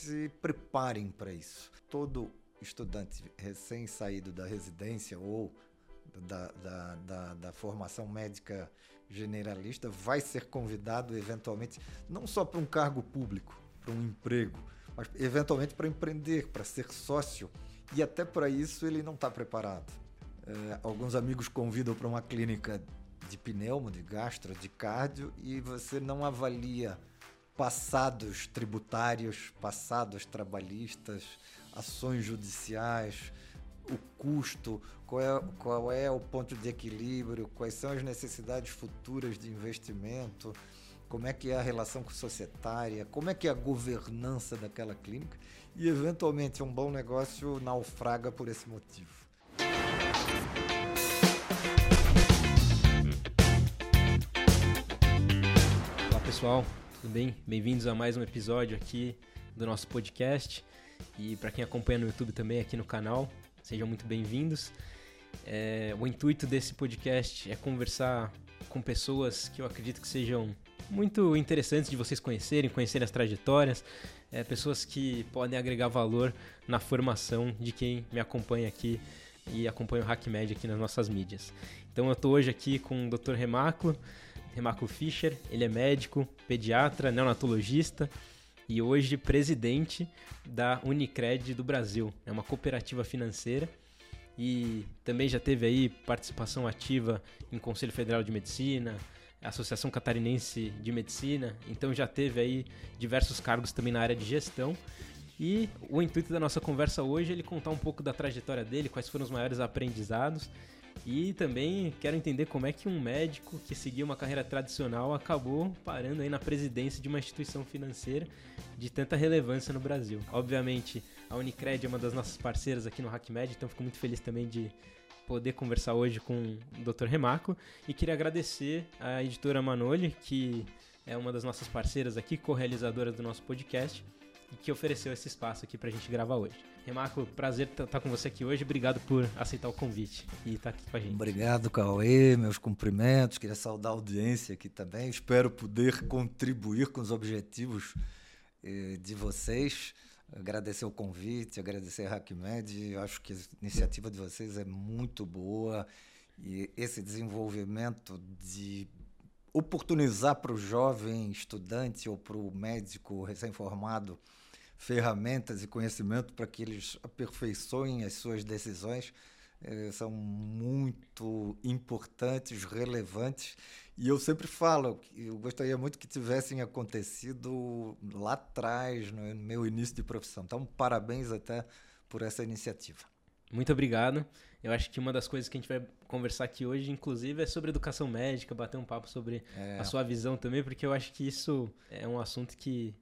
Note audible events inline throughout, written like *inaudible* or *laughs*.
se preparem para isso. Todo estudante recém-saído da residência ou da, da, da, da, formação médica generalista vai ser convidado eventualmente não só para um cargo público, para um emprego, mas eventualmente para empreender, para ser sócio. E até para isso ele não está preparado. É, alguns amigos convidam para uma clínica de pneumo, de gastro, de cardio e você não avalia passados tributários, passados trabalhistas, ações judiciais, o custo, qual é, qual é o ponto de equilíbrio, quais são as necessidades futuras de investimento, como é que é a relação societária, como é que é a governança daquela clínica e eventualmente um bom negócio naufraga por esse motivo. Olá pessoal, tudo bem? Bem-vindos a mais um episódio aqui do nosso podcast. E para quem acompanha no YouTube também aqui no canal, sejam muito bem-vindos. É, o intuito desse podcast é conversar com pessoas que eu acredito que sejam muito interessantes de vocês conhecerem, conhecerem as trajetórias, é, pessoas que podem agregar valor na formação de quem me acompanha aqui e acompanha o HackMed aqui nas nossas mídias. Então eu estou hoje aqui com o Dr. Remáculo, Remáculo Fischer, ele é médico, pediatra, neonatologista, e hoje presidente da Unicred do Brasil. É uma cooperativa financeira e também já teve aí participação ativa em Conselho Federal de Medicina, Associação Catarinense de Medicina, então já teve aí diversos cargos também na área de gestão. E o intuito da nossa conversa hoje é ele contar um pouco da trajetória dele, quais foram os maiores aprendizados e também quero entender como é que um médico que seguia uma carreira tradicional acabou parando aí na presidência de uma instituição financeira de tanta relevância no Brasil. Obviamente, a Unicred é uma das nossas parceiras aqui no HackMed, então fico muito feliz também de poder conversar hoje com o Dr. Remaco e queria agradecer à editora Manoli, que é uma das nossas parceiras aqui, co-realizadora do nosso podcast e que ofereceu esse espaço aqui pra gente gravar hoje. Remarco, prazer estar tá com você aqui hoje. Obrigado por aceitar o convite e estar tá aqui com a gente. Obrigado, Cauê. Meus cumprimentos. Queria saudar a audiência aqui também. Espero poder contribuir com os objetivos eh, de vocês. Agradecer o convite, agradecer a HackMed. Acho que a iniciativa de vocês é muito boa e esse desenvolvimento de oportunizar para o jovem estudante ou para o médico recém-formado ferramentas e conhecimento para que eles aperfeiçoem as suas decisões eh, são muito importantes, relevantes. E eu sempre falo que eu gostaria muito que tivessem acontecido lá atrás, no meu início de profissão. Então, parabéns até por essa iniciativa. Muito obrigado. Eu acho que uma das coisas que a gente vai conversar aqui hoje, inclusive, é sobre educação médica, bater um papo sobre é. a sua visão também, porque eu acho que isso é um assunto que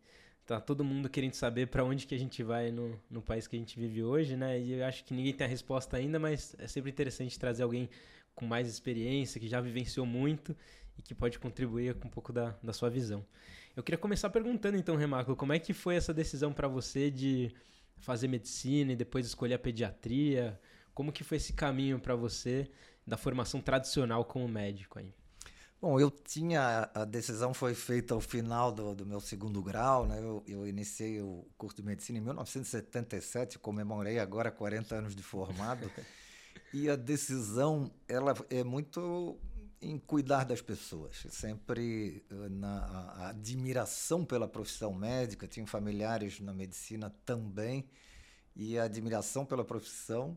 tá todo mundo querendo saber para onde que a gente vai no, no país que a gente vive hoje, né? E eu acho que ninguém tem a resposta ainda, mas é sempre interessante trazer alguém com mais experiência, que já vivenciou muito e que pode contribuir com um pouco da, da sua visão. Eu queria começar perguntando então, Remarco, como é que foi essa decisão para você de fazer medicina e depois escolher a pediatria? Como que foi esse caminho para você da formação tradicional como médico aí? Bom, eu tinha. A decisão foi feita ao final do, do meu segundo grau, né? Eu, eu, iniciei o curso de medicina em 1977, comemorei agora 40 anos de formado. *laughs* e a decisão, ela é muito em cuidar das pessoas. Sempre eh, na a admiração pela profissão médica, tinha familiares na medicina também, e a admiração pela profissão,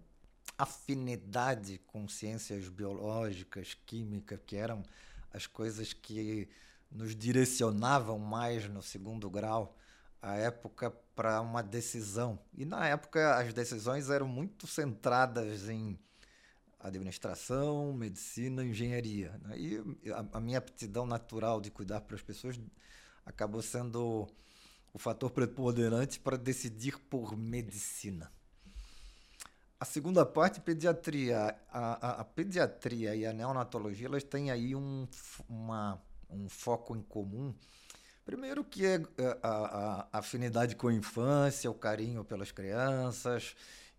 afinidade com ciências biológicas, químicas, que eram as coisas que nos direcionavam mais no segundo grau a época para uma decisão. E na época as decisões eram muito centradas em administração, medicina, engenharia. Né? E a, a, minha aptidão natural de cuidar para as pessoas acabou sendo o fator preponderante para decidir por medicina. A segunda parte, pediatria. A, a, a, pediatria e a neonatologia elas têm aí um, uma, um foco em comum. Primeiro que é, é a, a, afinidade com a infância, o carinho pelas crianças.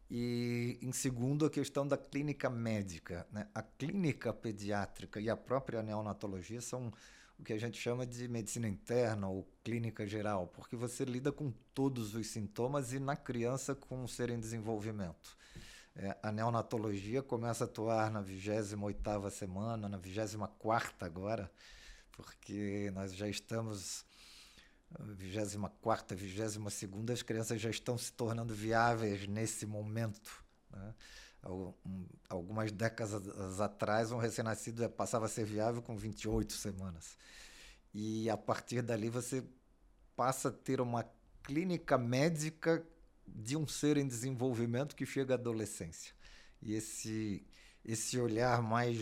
E, em segundo, a questão da clínica médica. Né? A clínica pediátrica e a própria neonatologia são o que a gente chama de medicina interna ou clínica geral, porque você lida com todos os sintomas e na criança com o ser em desenvolvimento. É, a neonatologia começa a atuar na 28ª semana, na 24ª agora, porque nós já estamos 24ª, 22ª, as crianças já estão se tornando viáveis nesse momento. Né? Algumas décadas atrás, um recém-nascido passava a ser viável com 28 semanas. E a partir dali você passa a ter uma clínica médica de um ser em desenvolvimento que chega à adolescência. E esse, esse olhar mais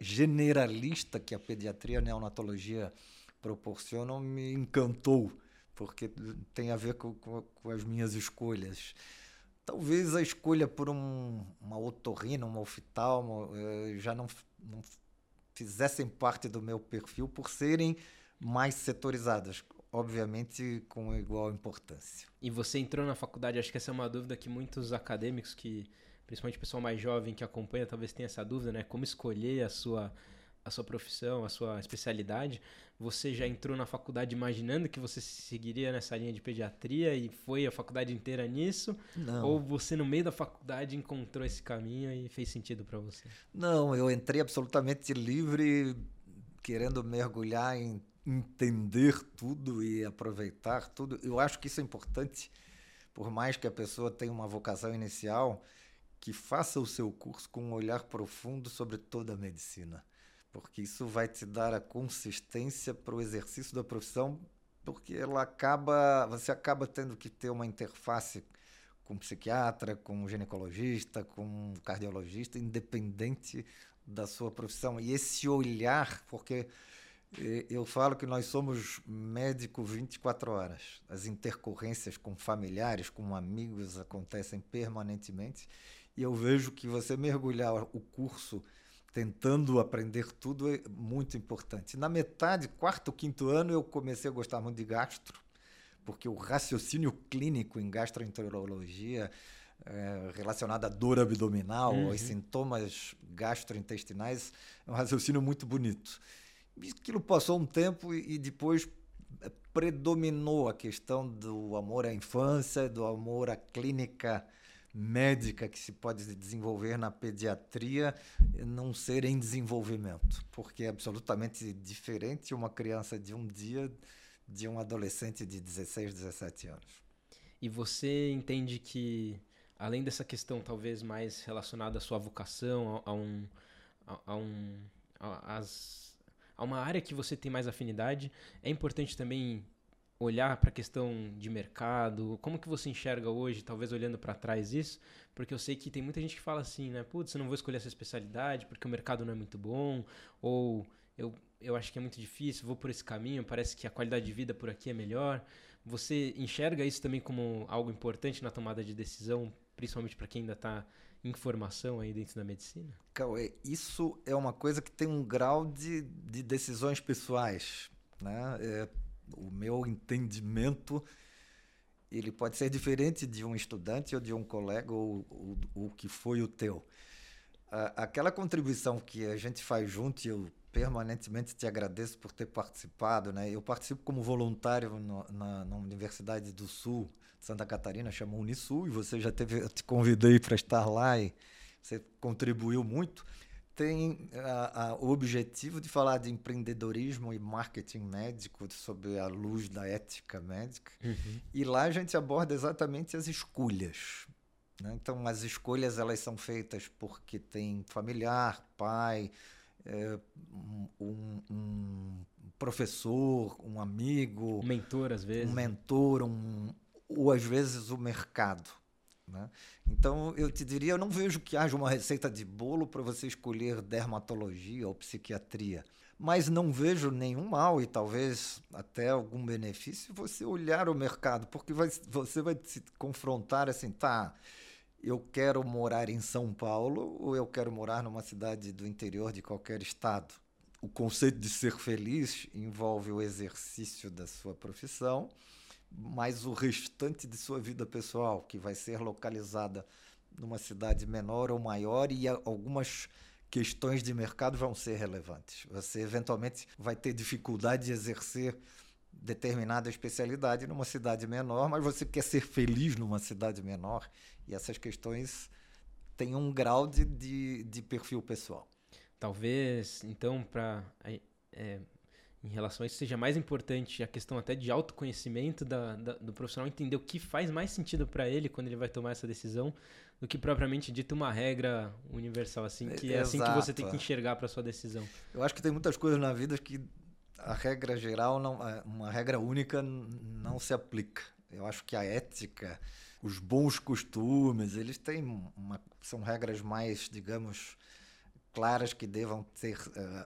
generalista que a pediatria e a neonatologia proporcionam me encantou, porque tem a ver com, com, com as minhas escolhas. Talvez a escolha por um, uma otorrina, uma oftalmo, eh, já não, não fizessem parte do meu perfil por serem mais setorizadas, obviamente com igual importância. E você entrou na faculdade, acho que essa é uma dúvida que muitos acadêmicos que, principalmente o pessoal mais jovem que acompanha, talvez tenha essa dúvida, né? Como escolher a sua a sua profissão, a sua especialidade, você já entrou na faculdade imaginando que você seguiria nessa linha de pediatria e foi a faculdade inteira nisso? Não. Ou você no meio da faculdade encontrou esse caminho e fez sentido para você? Não, eu entrei absolutamente livre, querendo mergulhar em entender tudo e aproveitar tudo. Eu acho que isso é importante, por mais que a pessoa tenha uma vocação inicial, que faça o seu curso com um olhar profundo sobre toda a medicina porque isso vai te dar a consistência para o exercício da profissão, porque ela acaba, você acaba tendo que ter uma interface com psiquiatra, com ginecologista, com cardiologista, independente da sua profissão. E esse olhar, porque eh, eu falo que nós somos médico 24 horas. As intercorrências com familiares, com amigos acontecem permanentemente. E eu vejo que você mergulhar o curso tentando aprender tudo é muito importante. Na metade, quarto, quinto ano, eu comecei a gostar muito de gastro, porque o raciocínio clínico em gastroenterologia é, relacionado à dor abdominal, uhum. aos sintomas gastrointestinais, é um raciocínio muito bonito. Aquilo passou um tempo e, depois é, predominou a questão do amor à infância, do amor à clínica médica que se pode desenvolver na pediatria não ser em desenvolvimento, porque é absolutamente diferente uma criança de um dia de um adolescente de 16, 17 anos. E você entende que, além dessa questão talvez mais relacionada à sua vocação, a, a um, a, a um as, a uma área que você tem mais afinidade, é importante também olhar para a questão de mercado? Como que você enxerga hoje, talvez olhando para trás isso? Porque eu sei que tem muita gente que fala assim, né? Putz, eu não vou escolher essa especialidade porque o mercado não é muito bom, ou eu, eu acho que é muito difícil, vou por esse caminho, parece que a qualidade de vida por aqui é melhor. Você enxerga isso também como algo importante na tomada de decisão, principalmente para quem ainda está em formação aí dentro da medicina? Cauê, isso é uma coisa que tem um grau de, de decisões pessoais, né? É, o meu entendimento ele pode ser diferente de um estudante ou de um colega ou o que foi o teu. aquela contribuição que a gente faz junto, eu permanentemente te agradeço por ter participado. Né? Eu participo como voluntário no, na, na, Universidade do Sul, Santa Catarina, chama Unisul, e você já teve, eu te convidei para estar lá e você contribuiu muito tem a, a, o objetivo de falar de empreendedorismo e marketing médico sob a luz da ética médica. Uhum. E lá a gente aborda exatamente as escolhas. Né? Então, as escolhas elas são feitas porque tem familiar, pai, é, um, um, professor, um amigo, um mentor às vezes, um mentor, um, ou às vezes o mercado. Né? Então, eu te diria, eu não vejo que haja uma receita de bolo para você escolher dermatologia ou psiquiatria, mas não vejo nenhum mal e talvez até algum benefício você olhar o mercado, porque vai, você vai se confrontar assim, tá, eu quero morar em São Paulo ou eu quero morar numa cidade do interior de qualquer estado. O conceito de ser feliz envolve o exercício da sua profissão, mas o restante de sua vida pessoal, que vai ser localizada numa cidade menor ou maior, e algumas questões de mercado vão ser relevantes. Você eventualmente vai ter dificuldade de exercer determinada especialidade numa cidade menor, mas você quer ser feliz numa cidade menor e essas questões têm um grau de, de, de perfil pessoal. Talvez, então, para é, em relação a isso seja mais importante a questão até de autoconhecimento da, da do profissional entender o que faz mais sentido para ele quando ele vai tomar essa decisão do que propriamente dito uma regra universal assim que é, é assim que você tem que enxergar para sua decisão. Eu acho que tem muitas coisas na vida que a regra geral não uma regra única não se aplica. Eu acho que a ética, os bons costumes, eles têm uma, são regras mais, digamos, claras que devam ter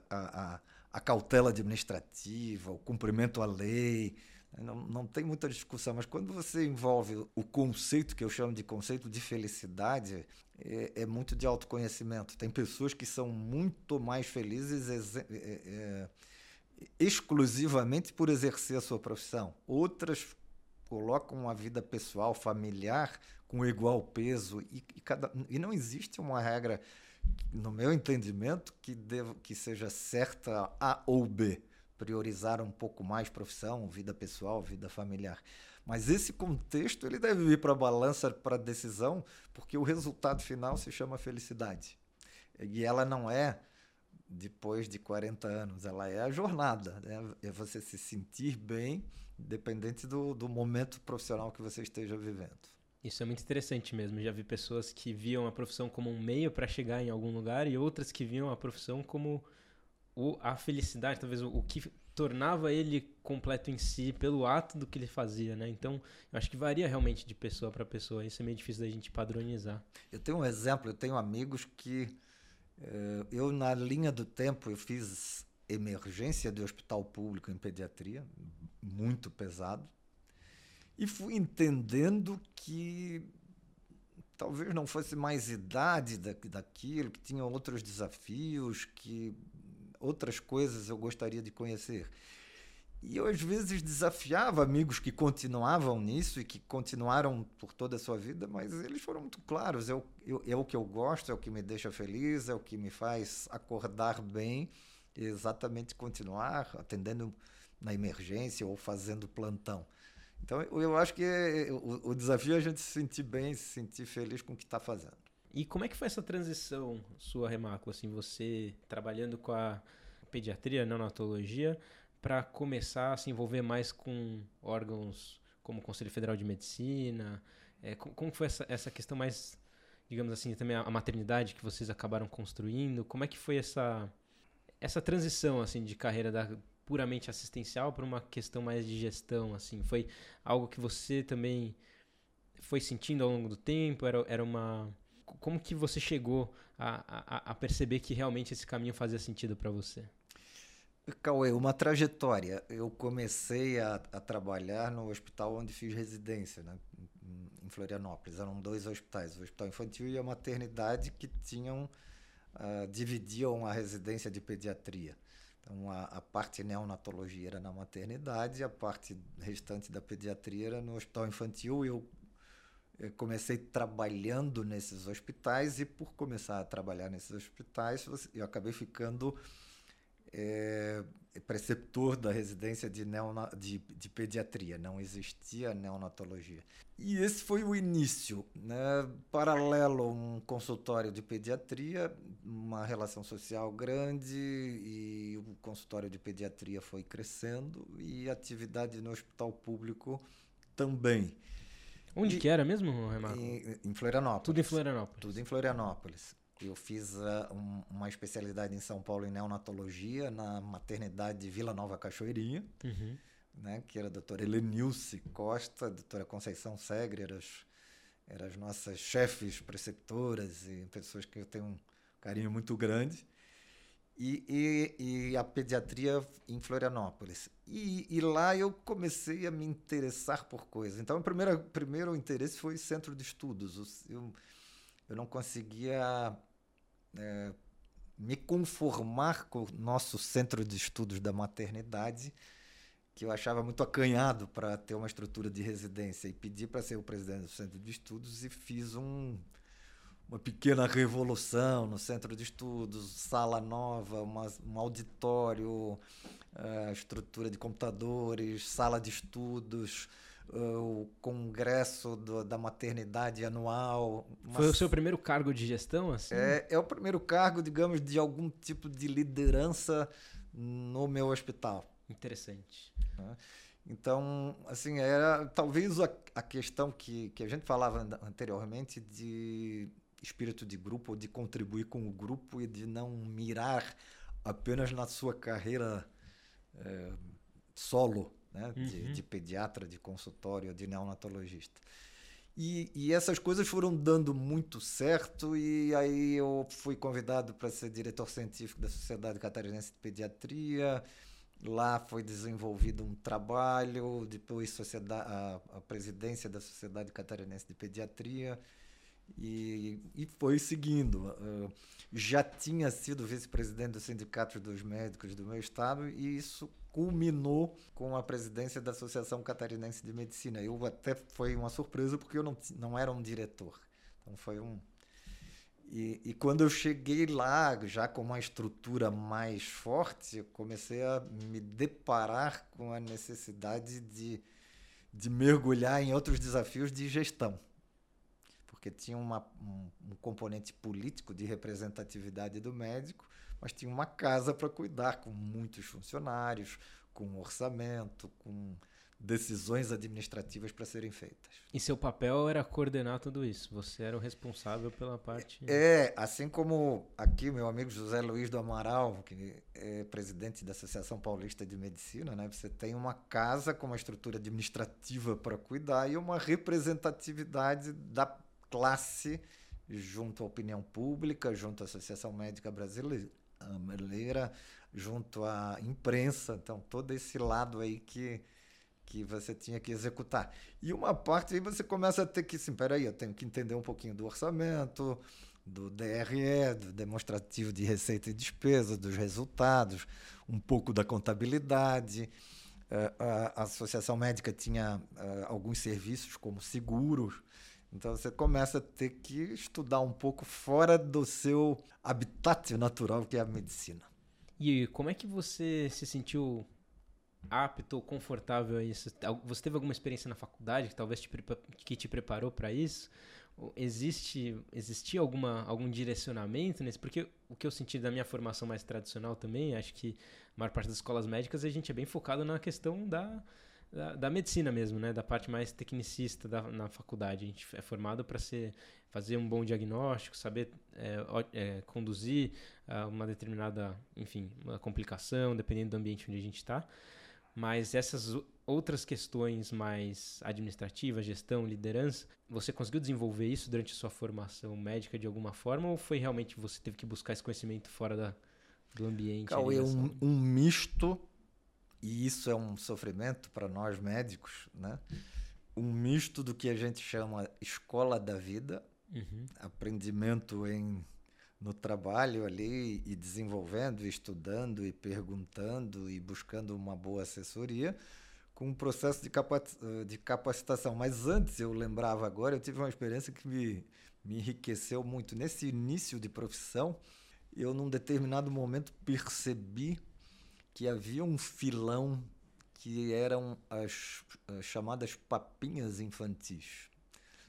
a, a a cautela administrativa, o cumprimento à lei. Não, não tem muita discussão, mas quando você envolve o conceito que eu chamo de conceito de felicidade, é, é muito de autoconhecimento. Tem pessoas que são muito mais felizes é, é, exclusivamente por exercer a sua profissão. Outras colocam a vida pessoal, familiar, com igual peso. E, e, cada, e não existe uma regra no meu entendimento, que, devo, que seja certa A ou B. Priorizar um pouco mais profissão, vida pessoal, vida familiar. Mas esse contexto ele deve vir para a balança, para a decisão, porque o resultado final se chama felicidade. E ela não é depois de 40 anos, ela é a jornada. Né? É você se sentir bem, dependente do, do momento profissional que você esteja vivendo. Isso é muito interessante mesmo. Já vi pessoas que viam a profissão como um meio para chegar em algum lugar e outras que viam a profissão como o, a felicidade, talvez o, o, que tornava ele completo em si pelo ato do que ele fazia, né? Então, eu acho que varia realmente de pessoa para pessoa. Isso é meio difícil da gente padronizar. Eu tenho um exemplo. Eu tenho amigos que eh, eu na linha do tempo eu fiz emergência de hospital público em pediatria, muito pesado e fui entendendo que talvez não fosse mais idade da, daquilo, que tinha outros desafios, que outras coisas eu gostaria de conhecer. E eu, às vezes, desafiava amigos que continuavam nisso e que continuaram por toda a sua vida, mas eles foram muito claros. Eu, eu, é o que eu gosto, é o que me deixa feliz, é o que me faz acordar bem, exatamente continuar atendendo na emergência ou fazendo plantão. Então, eu acho que o, o desafio é a gente se sentir bem, se sentir feliz com o que está fazendo. E como é que foi essa transição sua, Remaco? Assim, você trabalhando com a pediatria, neonatologia, para começar a se envolver mais com órgãos como o Conselho Federal de Medicina? É, como foi essa, essa questão mais, digamos assim, também a maternidade que vocês acabaram construindo? Como é que foi essa, essa transição assim de carreira da, puramente assistencial para uma questão mais de gestão, assim? Foi algo que você também foi sentindo ao longo do tempo? Era, era uma... Como que você chegou a, a, a perceber que realmente esse caminho fazia sentido para você? Cauê, uma trajetória. Eu comecei a, a, trabalhar no hospital onde fiz residência, né? em Florianópolis. Eram dois hospitais, o Hospital Infantil e a Maternidade, que tinham uh, dividiam a residência de pediatria. Então, a, a, parte neonatologia era na maternidade, a parte restante da pediatria era no hospital infantil. Eu, eu comecei trabalhando nesses hospitais e, por começar a trabalhar nesses hospitais, eu acabei ficando é, preceptor da residência de, neona, de, de, pediatria, não existia neonatologia. E esse foi o início. Né? Paralelo um consultório de pediatria, uma relação social grande, e o consultório de pediatria foi crescendo, e atividade no hospital público também. Onde e, que era mesmo, Renato? Em, em Florianópolis. Tudo em Florianópolis. Tudo em Florianópolis. Eu fiz uh, um, uma especialidade em São Paulo em neonatologia, na maternidade Vila Nova Cachoeirinha, uhum. né, que era a doutora Helenilce Costa, a doutora Conceição Segre, eram as, eram as nossas chefes preceptoras e pessoas que eu tenho um carinho muito grande. E, e, e a pediatria em Florianópolis. E, e, lá eu comecei a me interessar por coisas. Então, o primeiro, primeiro interesse foi centro de estudos. Eu, eu não conseguia é, me conformar com o nosso centro de estudos da maternidade, que eu achava muito acanhado para ter uma estrutura de residência, e pedi para ser o presidente do centro de estudos e fiz um, uma pequena revolução no centro de estudos, sala nova, uma, um auditório, uh, estrutura de computadores, sala de estudos, o congresso do, da maternidade anual. Foi o seu primeiro cargo de gestão? Assim? É, é o primeiro cargo, digamos, de algum tipo de liderança no meu hospital. Interessante. Então, assim, era talvez a, a questão que, que a gente falava anteriormente de espírito de grupo, de contribuir com o grupo e de não mirar apenas na sua carreira é, solo, né? Uhum. De, de, pediatra, de consultório, de neonatologista. E, e, essas coisas foram dando muito certo, e aí eu fui convidado para ser diretor científico da Sociedade Catarinense de Pediatria. Lá foi desenvolvido um trabalho, depois a, a presidência da Sociedade Catarinense de Pediatria e, e foi seguindo. Uh, já tinha sido vice-presidente do Sindicato dos Médicos do meu estado e isso culminou com a presidência da Associação Catarinense de Medicina. Eu até foi uma surpresa porque eu não, não era um diretor. Então foi um. E, e quando eu cheguei lá, já com uma estrutura mais forte, eu comecei a me deparar com a necessidade de, de mergulhar em outros desafios de gestão porque tinha uma, um, um, componente político de representatividade do médico, mas tinha uma casa para cuidar, com muitos funcionários, com orçamento, com decisões administrativas para serem feitas. E seu papel era coordenar tudo isso? Você era o responsável pela parte. É, assim como aqui meu amigo José Luiz do Amaral, que é presidente da Associação Paulista de Medicina, né? Você tem uma casa com uma estrutura administrativa para cuidar e uma representatividade da classe junto à opinião pública, junto à Associação Médica Brasileira, junto à imprensa, então todo esse lado aí que que você tinha que executar. E uma parte aí você começa a ter que, sim, peraí, eu tenho que entender um pouquinho do orçamento, do DRE, do demonstrativo de receita e despesa, dos resultados, um pouco da contabilidade. Uh, a, a Associação Médica tinha uh, alguns serviços como seguros, então você começa a ter que estudar um pouco fora do seu habitat natural, que é a medicina. E como é que você se sentiu apto ou confortável a isso? Você teve alguma experiência na faculdade que talvez te, que te preparou para isso? Existe existia alguma algum direcionamento nesse? Porque o que eu senti da minha formação mais tradicional também, acho que a maior parte das escolas médicas a gente é bem focado na questão da da, da, medicina mesmo, né? Da parte mais tecnicista da, na faculdade. A gente é formado para ser fazer um bom diagnóstico, saber é, é, conduzir uh, uma determinada, enfim, uma complicação, dependendo do ambiente onde a gente está. Mas essas outras questões mais administrativas, gestão, liderança, você conseguiu desenvolver isso durante a sua formação médica de alguma forma ou foi realmente você teve que buscar esse conhecimento fora da, do ambiente? Cauê, um, um misto e isso é um sofrimento para nós médicos, né? Um misto do que a gente chama escola da vida, uhum. aprendimento em no trabalho ali e desenvolvendo, estudando e perguntando e buscando uma boa assessoria, com um processo de, de capacitação. Mas antes, eu lembrava agora, eu tive uma experiência que me, me enriqueceu muito. Nesse início de profissão, eu, num determinado momento, percebi que havia um filão que eram as, as chamadas papinhas infantis.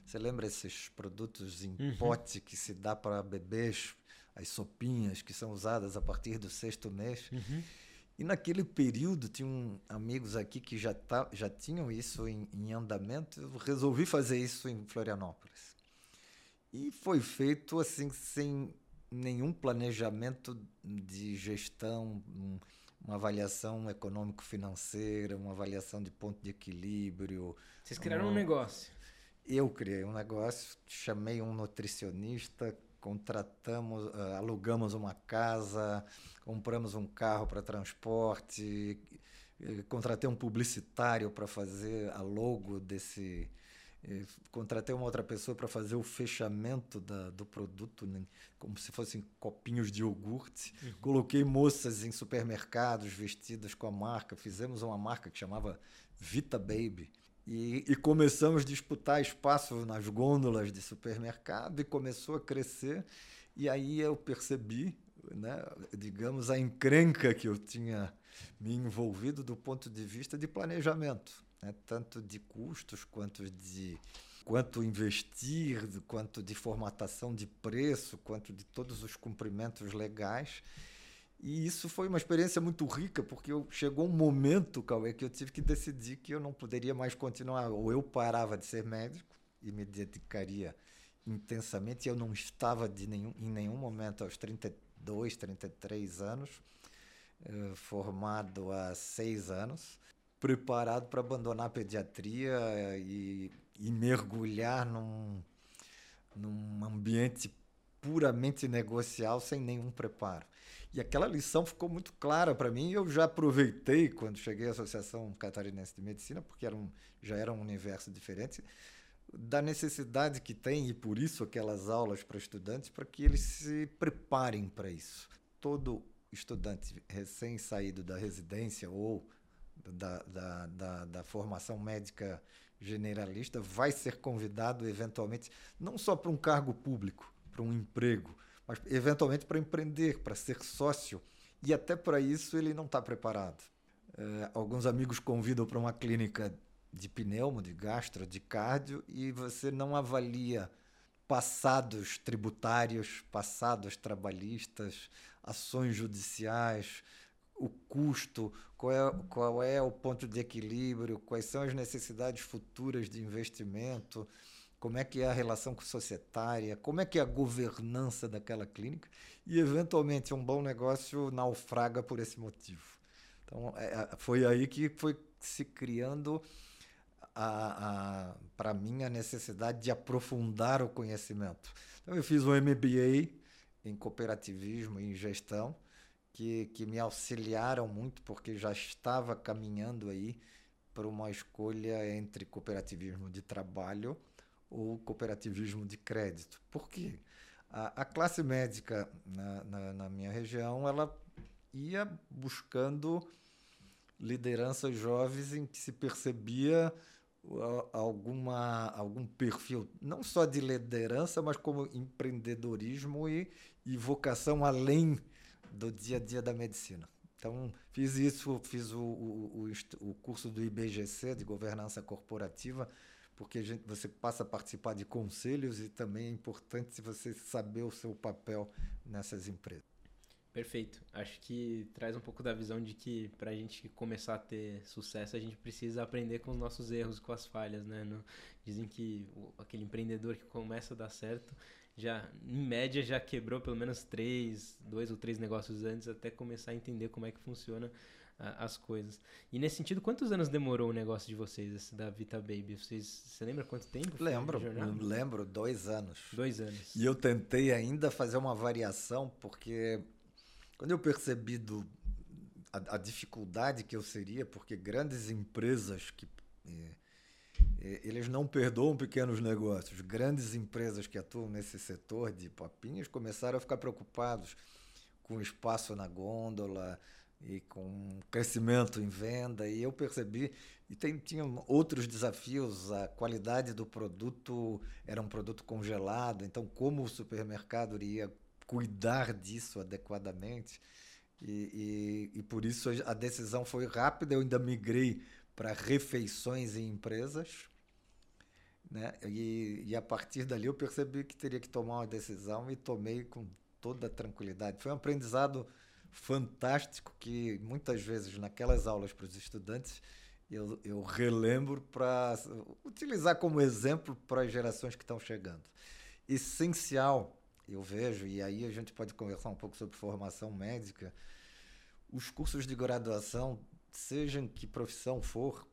Você lembra esses produtos em uhum. pote que se dá para bebês, as sopinhas que são usadas a partir do sexto mês? Uhum. E naquele período, tinham amigos aqui que já, tá, já tinham isso em, em andamento. Eu resolvi fazer isso em Florianópolis. E foi feito assim, sem nenhum planejamento de gestão. Um, uma avaliação econômico-financeira, uma avaliação de ponto de equilíbrio. Vocês criaram um, um negócio? Eu criei um negócio, chamei um nutricionista, contratamos, uh, alugamos uma casa, compramos um carro para transporte, contratei um publicitário para fazer a logo desse contratei uma outra pessoa para fazer o fechamento da, do produto, né? como se fossem copinhos de iogurte. Uhum. Coloquei moças em supermercados vestidas com a marca. Fizemos uma marca que chamava Vita Baby. E, e, começamos a disputar espaço nas gôndolas de supermercado e começou a crescer. E aí eu percebi, né, digamos, a encrenca que eu tinha me envolvido do ponto de vista de planejamento, né, tanto de custos quanto de quanto investir, quanto de formatação de preço, quanto de todos os cumprimentos legais. E isso foi uma experiência muito rica, porque eu, chegou um momento, Cauê, que eu tive que decidir que eu não poderia mais continuar. Ou eu parava de ser médico e me dedicaria intensamente. Eu não estava de nenhum, em nenhum momento aos 32, 33 anos, eh, formado há seis anos, preparado para abandonar a pediatria e, e mergulhar num, num ambiente puramente negocial sem nenhum preparo. E aquela lição ficou muito clara para mim. Eu já aproveitei quando cheguei à Associação Catarinense de Medicina, porque era um, já era um universo diferente, da necessidade que tem, e por isso aquelas aulas para estudantes, para que eles se preparem para isso. Todo estudante recém-saído da residência ou da, da, da, da formação médica generalista vai ser convidado, eventualmente, não só para um cargo público, para um emprego, mas eventualmente para empreender, para ser sócio. E até para isso ele não está preparado. É, alguns amigos convidam para uma clínica de pneumo, de gastro, de cardio, e você não avalia passados tributários, passados trabalhistas, ações judiciais, o custo, qual é, qual é o ponto de equilíbrio, quais são as necessidades futuras de investimento como é que é a relação societária, como é que é a governança daquela clínica e eventualmente um bom negócio naufraga por esse motivo. Então é, é foi aí que foi se criando para mim a necessidade de aprofundar o conhecimento. Então eu fiz um MBA em cooperativismo e em gestão que, que me auxiliaram muito porque já estava caminhando aí para uma escolha entre cooperativismo de trabalho o cooperativismo de crédito. Por quê? A, a classe médica na, na, na, minha região ela ia buscando lideranças jovens em que se percebia alguma algum perfil não só de liderança mas como empreendedorismo e, e vocação além do dia a dia da medicina então fiz isso fiz o, o, o, o curso do IBGC de governança corporativa porque gente, você passa a participar de conselhos e também é importante você saber o seu papel nessas empresas. Perfeito. Acho que traz um pouco da visão de que para a gente começar a ter sucesso, a gente precisa aprender com os nossos erros, com as falhas, né? Dizem que o, aquele empreendedor que começa a dar certo, já em média já quebrou pelo menos três, dois ou três negócios antes até começar a entender como é que funciona as coisas. E nesse sentido, quantos anos demorou o negócio de vocês, esse da Vita Baby? Vocês, você lembra quanto tempo? Lembro, lembro, dois anos. Dois anos. E eu tentei ainda fazer uma variação, porque quando eu percebi do, a, a dificuldade que eu seria, porque grandes empresas que. Eles não perdoam pequenos negócios. Grandes empresas que atuam nesse setor de papinhos começaram a ficar preocupados com espaço na gôndola, e com crescimento em venda e eu percebi e tem, tinha outros desafios a qualidade do produto era um produto congelado então como o supermercado iria cuidar disso adequadamente e, e, e por isso a decisão foi rápida eu ainda migrei para refeições em empresas né e, e a partir dali eu percebi que teria que tomar uma decisão e tomei com toda tranquilidade foi um aprendizado fantástico que muitas vezes naquelas aulas para os estudantes eu, eu relembro para utilizar como exemplo para as gerações que estão chegando. Essencial, eu vejo, e aí a gente pode conversar um pouco sobre formação médica, os cursos de graduação, sejam que profissão for,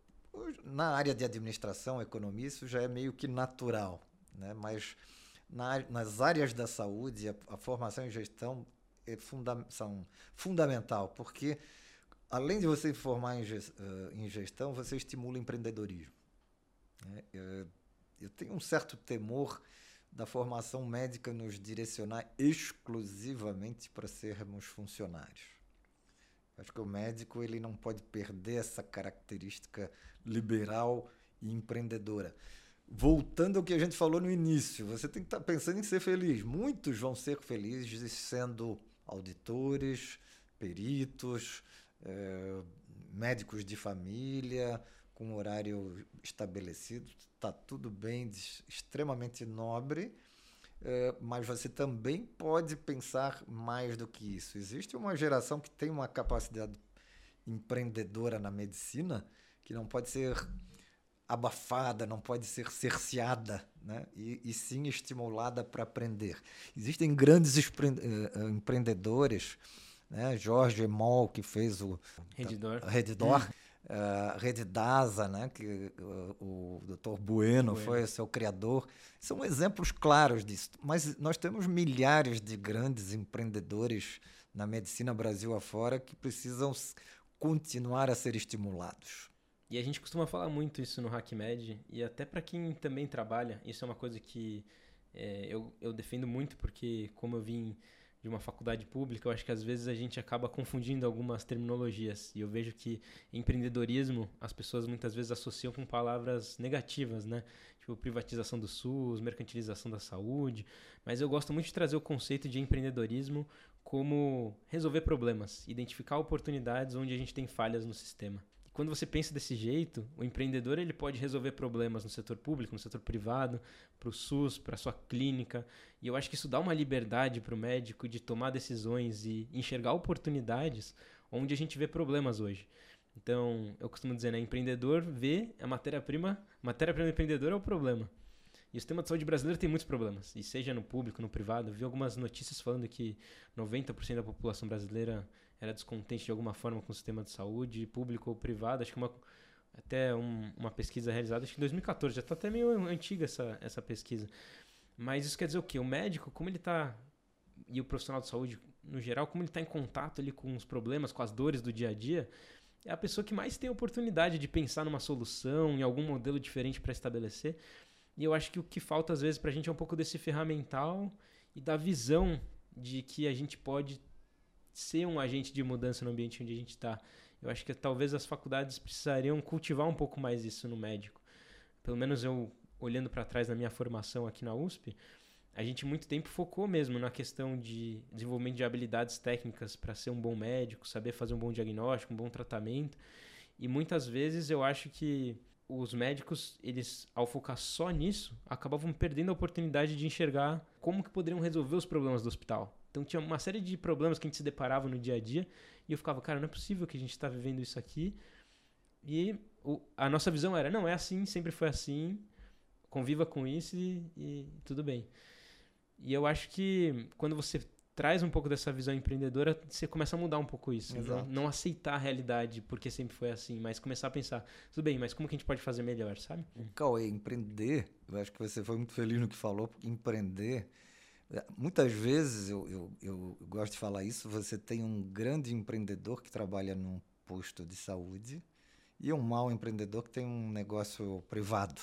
na área de administração, economia, isso já é meio que natural, né? mas na, nas áreas da saúde, a, a formação em gestão é funda são fundamental, porque além de você formar em, uh, em gestão, você estimula o empreendedorismo. É, eu, eu tenho um certo temor da formação médica nos direcionar exclusivamente para sermos funcionários. Acho que o médico ele não pode perder essa característica liberal e empreendedora. Voltando ao que a gente falou no início, você tem que estar tá pensando em ser feliz. Muitos vão ser felizes sendo auditores, peritos, é, médicos de família, com horário estabelecido, está tudo bem, extremamente nobre, mas você também pode pensar mais do que isso. Existe uma geração que tem uma capacidade empreendedora na medicina que não pode ser abafada, não pode ser cerceada, né? e, e sim estimulada para aprender. Existem grandes eh, eh, empreendedores, né? Jorge Moll, que fez o Redditor uh, Redidasa, né? que o, o Dr. Bueno, bueno foi o seu criador. São exemplos claros disso. Mas nós temos milhares de grandes empreendedores na medicina Brasil afora que precisam continuar a ser estimulados. E a gente costuma falar muito isso no HackMed, e até para quem também trabalha, isso é uma coisa que é, eu, eu defendo muito, porque como eu vim de uma faculdade pública, eu acho que às vezes a gente acaba confundindo algumas terminologias. E eu vejo que empreendedorismo as pessoas muitas vezes associam com palavras negativas, né? Tipo privatização do SUS, mercantilização da saúde. Mas eu gosto muito de trazer o conceito de empreendedorismo como resolver problemas, identificar oportunidades onde a gente tem falhas no sistema quando você pensa desse jeito, o empreendedor ele pode resolver problemas no setor público, no setor privado, para o SUS, para sua clínica. E eu acho que isso dá uma liberdade para o médico de tomar decisões e enxergar oportunidades onde a gente vê problemas hoje. Então, eu costumo dizer, né, empreendedor vê a matéria-prima, matéria-prima do empreendedor é o problema. E o sistema de saúde brasileiro tem muitos problemas, e seja no público, no privado. Eu vi algumas notícias falando que 90% da população brasileira era descontente de alguma forma com o sistema de saúde, público ou privado. Acho que uma, até um, uma pesquisa realizada acho que em 2014, já está até meio antiga essa, essa pesquisa. Mas isso quer dizer o quê? O médico, como ele está, e o profissional de saúde no geral, como ele está em contato ali com os problemas, com as dores do dia a dia, é a pessoa que mais tem oportunidade de pensar numa solução, em algum modelo diferente para estabelecer. E eu acho que o que falta às vezes para a gente é um pouco desse ferramental e da visão de que a gente pode ser um agente de mudança no ambiente onde a gente está. Eu acho que talvez as faculdades precisariam cultivar um pouco mais isso no médico. Pelo menos eu, olhando para trás na minha formação aqui na USP, a gente muito tempo focou mesmo na questão de desenvolvimento de habilidades técnicas para ser um bom médico, saber fazer um bom diagnóstico, um bom tratamento. E muitas vezes eu acho que os médicos, eles ao focar só nisso, acabavam perdendo a oportunidade de enxergar como que poderiam resolver os problemas do hospital. Então tinha uma série de problemas que a gente se deparava no dia a dia e eu ficava, cara, não é possível que a gente está vivendo isso aqui. E o, a nossa visão era, não, é assim, sempre foi assim, conviva com isso e, e tudo bem. E eu acho que quando você traz um pouco dessa visão empreendedora, você começa a mudar um pouco isso. Não, não, aceitar a realidade porque sempre foi assim, mas começar a pensar, tudo bem, mas como que a gente pode fazer melhor, sabe? Cauê, empreender, eu acho que você foi muito feliz no que falou, porque empreender Muitas vezes, eu, eu, eu, gosto de falar isso, você tem um grande empreendedor que trabalha num posto de saúde e um mau empreendedor que tem um negócio privado.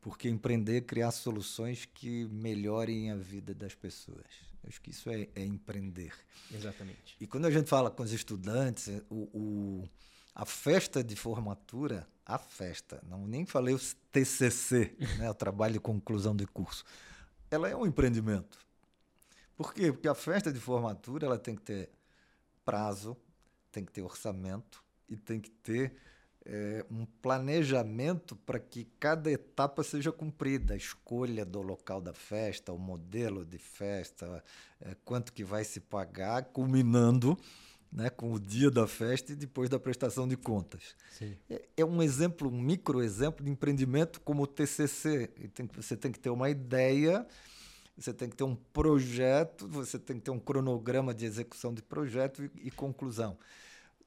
Porque empreender é criar soluções que melhorem a vida das pessoas. Acho que isso é, é empreender. Exatamente. E quando a gente fala com os estudantes, o, o, a festa de formatura, a festa, não nem falei o TCC, né, o trabalho de conclusão de curso ela é um empreendimento. Por quê? Porque a festa de formatura ela tem que ter prazo, tem que ter orçamento e tem que ter é, um planejamento para que cada etapa seja cumprida. A escolha do local da festa, o modelo de festa, é, quanto que vai se pagar, culminando né, com o dia da festa e depois da prestação de contas. É, é, um exemplo, um micro exemplo de empreendimento como o TCC. Tem, você tem que ter uma ideia, você tem que ter um projeto, você tem que ter um cronograma de execução de projeto e, e conclusão.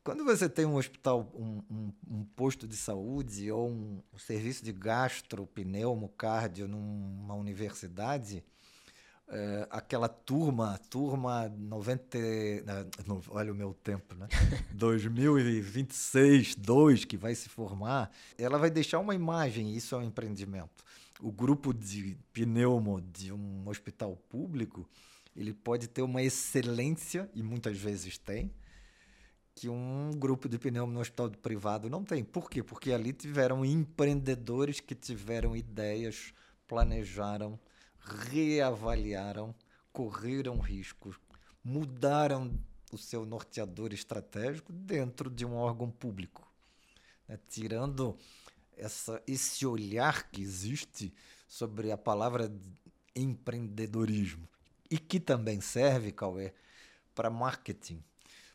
Quando você tem um hospital, um, um, um posto de saúde ou um, um serviço de gastro, pneumo, cardio numa universidade, é, aquela turma, turma 90, não, olha o meu tempo, né? *laughs* 2026, 2 que vai se formar, ela vai deixar uma imagem, isso é um empreendimento. O grupo de pneumo de um hospital público, ele pode ter uma excelência e muitas vezes tem, que um grupo de pneumo no hospital privado não tem. Por quê? Porque ali tiveram empreendedores que tiveram ideias, planejaram, reavaliaram, correram riscos, mudaram o seu norteador estratégico dentro de um órgão público, né? tirando essa, esse olhar que existe sobre a palavra empreendedorismo e que também serve, Cauê, para marketing.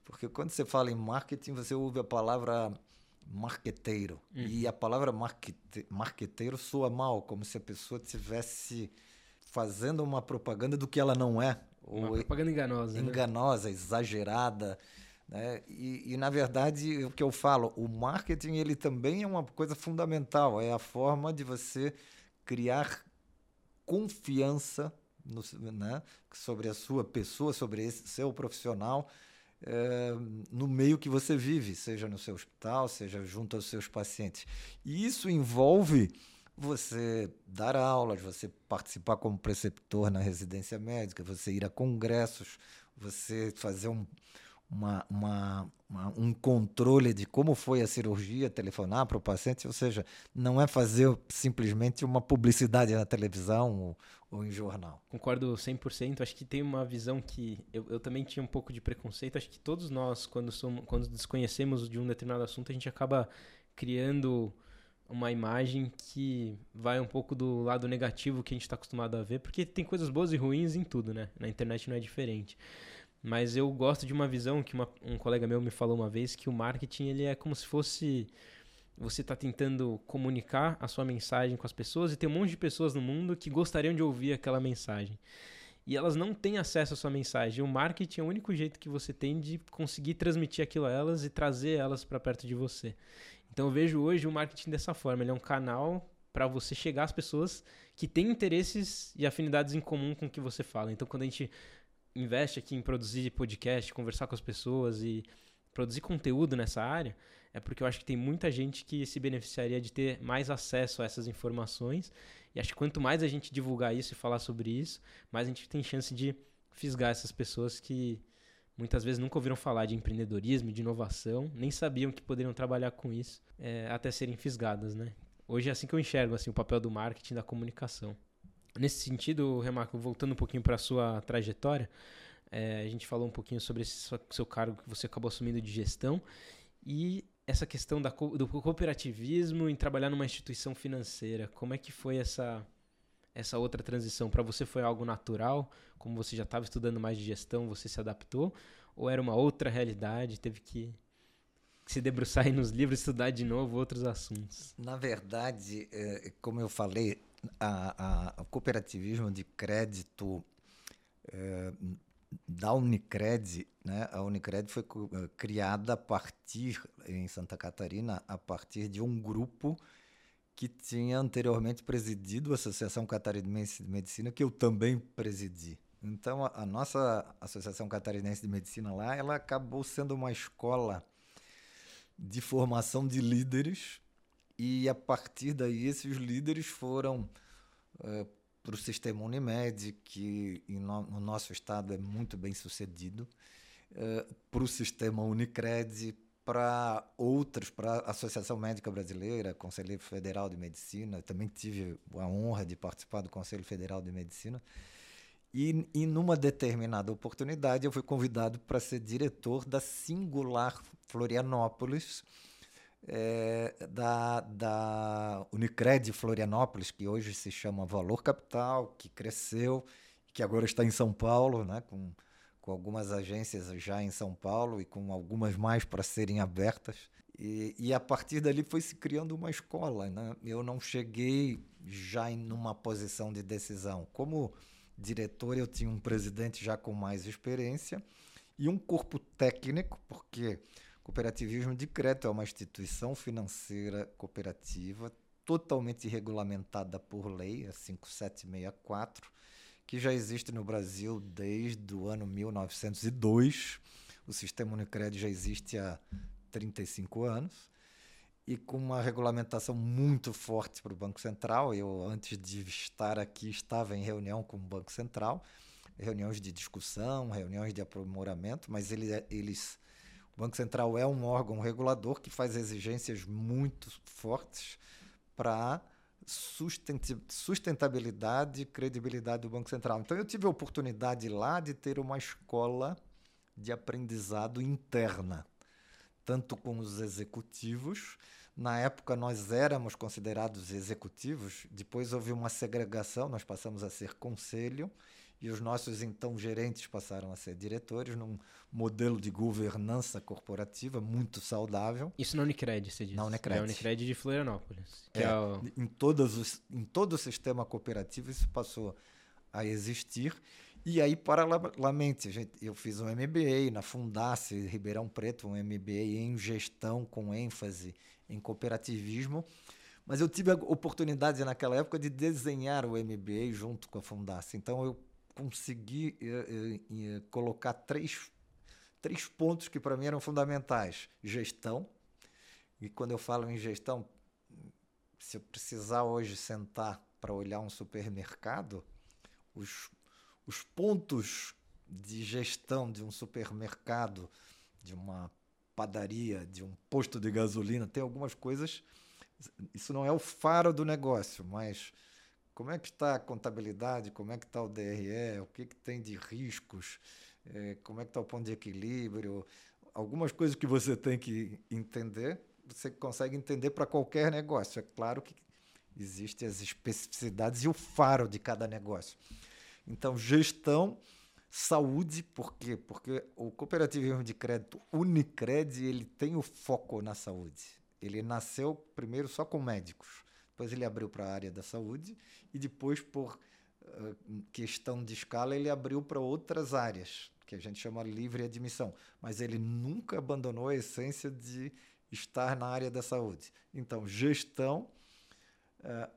Porque quando você fala em marketing, você ouve a palavra marqueteiro. Uhum. E a palavra marquete, marqueteiro soa mal, como se a pessoa tivesse fazendo uma propaganda do que ela não é. Uma ou propaganda enganosa. Né? Enganosa, né? exagerada. Né? E, e, na verdade, o que eu falo, o marketing ele também é uma coisa fundamental. É a forma de você criar confiança no, né? sobre a sua pessoa, sobre esse seu profissional é, no meio que você vive, seja no seu hospital, seja junto aos seus pacientes. E isso envolve você dar aulas, você participar como preceptor na residência médica, você ir a congressos, você fazer um, uma, uma, uma, um controle de como foi a cirurgia, telefonar para o paciente, ou seja, não é fazer simplesmente uma publicidade na televisão ou, ou em jornal. Concordo 100%. Acho que tem uma visão que eu, eu também tinha um pouco de preconceito. Acho que todos nós, quando, somos, quando desconhecemos de um determinado assunto, a gente acaba criando uma imagem que vai um pouco do lado negativo que a gente está acostumado a ver, porque tem coisas boas e ruins em tudo, né? Na internet não é diferente. Mas eu gosto de uma visão que uma, um colega meu me falou uma vez que o marketing ele é como se fosse você está tentando comunicar a sua mensagem com as pessoas e tem um monte de pessoas no mundo que gostariam de ouvir aquela mensagem. E elas não têm acesso à sua mensagem. O marketing é o único jeito que você tem de conseguir transmitir aquilo a elas e trazer elas para perto de você. Então eu vejo hoje o marketing dessa forma. Ele é um canal para você chegar às pessoas que têm interesses e afinidades em comum com o que você fala. Então quando a gente investe aqui em produzir podcast, conversar com as pessoas e produzir conteúdo nessa área, é porque eu acho que tem muita gente que se beneficiaria de ter mais acesso a essas informações. E acho que quanto mais a gente divulgar isso e falar sobre isso, mais a gente tem chance de fisgar essas pessoas que muitas vezes nunca ouviram falar de empreendedorismo, de inovação, nem sabiam que poderiam trabalhar com isso é, até serem fisgadas, né? Hoje é assim que eu enxergo assim, o papel do marketing da comunicação. Nesse sentido, Remarco, voltando um pouquinho para a sua trajetória, é, a gente falou um pouquinho sobre esse seu cargo que você acabou assumindo de gestão e essa questão da, do cooperativismo em trabalhar numa instituição financeira. Como é que foi essa, essa outra transição? Para você foi algo natural? Como você já estava estudando mais de gestão, você se adaptou? Ou era uma outra realidade? Teve que se debruçar nos livros, estudar de novo outros assuntos? Na verdade, é, como eu falei, a, a, o cooperativismo de crédito é, da Unicred, né? A Unicred foi eh, criada a partir em Santa Catarina a partir de um grupo que tinha anteriormente presidido a Associação Catarinense de Medicina, que eu também presidi. Então, a, a, nossa Associação Catarinense de Medicina lá, ela acabou sendo uma escola de formação de líderes e a partir daí esses líderes foram uh, para o sistema Unimed, que no, no, nosso estado é muito bem sucedido, uh, para o sistema Unicred, para outros, para a Associação Médica Brasileira, Conselho Federal de Medicina, também tive a honra de participar do Conselho Federal de Medicina. E, e numa determinada oportunidade eu fui convidado para ser diretor da Singular Florianópolis, é, da, da Unicred Florianópolis, que hoje se chama Valor Capital, que cresceu, que agora está em São Paulo, né, com, com algumas agências já em São Paulo e com algumas mais para serem abertas. E, e, a partir dali foi se criando uma escola. Né? Eu não cheguei já em uma posição de decisão. Como diretor, eu tinha um presidente já com mais experiência e um corpo técnico, porque Cooperativismo de crédito é uma instituição financeira cooperativa totalmente regulamentada por lei, a 5764, que já existe no Brasil desde o ano 1902. O sistema Unicred já existe há 35 anos e com uma regulamentação muito forte para o Banco Central. Eu, antes de estar aqui, estava em reunião com o Banco Central, reuniões de discussão, reuniões de aprimoramento, mas eles, eles O Banco Central é um órgão regulador que faz exigências muito fortes para sustentabilidade e credibilidade do Banco Central. Então eu tive a oportunidade lá de ter uma escola de aprendizado interna, tanto com os executivos. Na época nós éramos considerados executivos, depois houve uma segregação, nós passamos a ser conselho e os nossos então gerentes passaram a ser diretores num modelo de governança corporativa muito saudável. Isso na Unicred, você disse? Na Unicred. Na Unicred de Florianópolis. É, é o... em, todos os, em todo o sistema cooperativo isso passou a existir. E aí, paralelamente, gente, eu fiz um MBA na Fundace Ribeirão Preto, um MBA em gestão com ênfase em cooperativismo. Mas eu tive a oportunidade naquela época de desenhar o MBA junto com a Fundace. Então eu consegui eh, eh, colocar três, três pontos que para mim eram fundamentais: gestão. E quando eu falo em gestão, se eu precisar hoje sentar para olhar um supermercado, os, os pontos de gestão de um supermercado, de uma padaria, de um posto de gasolina, tem algumas coisas. Isso não é o faro do negócio, mas como é que está a contabilidade, como é que está o DRE, o que, que tem de riscos, é, como é que está o ponto de equilíbrio, algumas coisas que você tem que entender, você consegue entender para qualquer negócio. É claro que existem as especificidades e o faro de cada negócio. Então, gestão, saúde, por quê? Porque o cooperativismo de crédito Unicred, ele tem o foco na saúde. Ele nasceu primeiro só com médicos depois ele abriu para a área da saúde e depois, por uh, questão de escala, ele abriu para outras áreas, que a gente chama livre admissão. Mas ele nunca abandonou a essência de estar na área da saúde. Então, gestão, uh,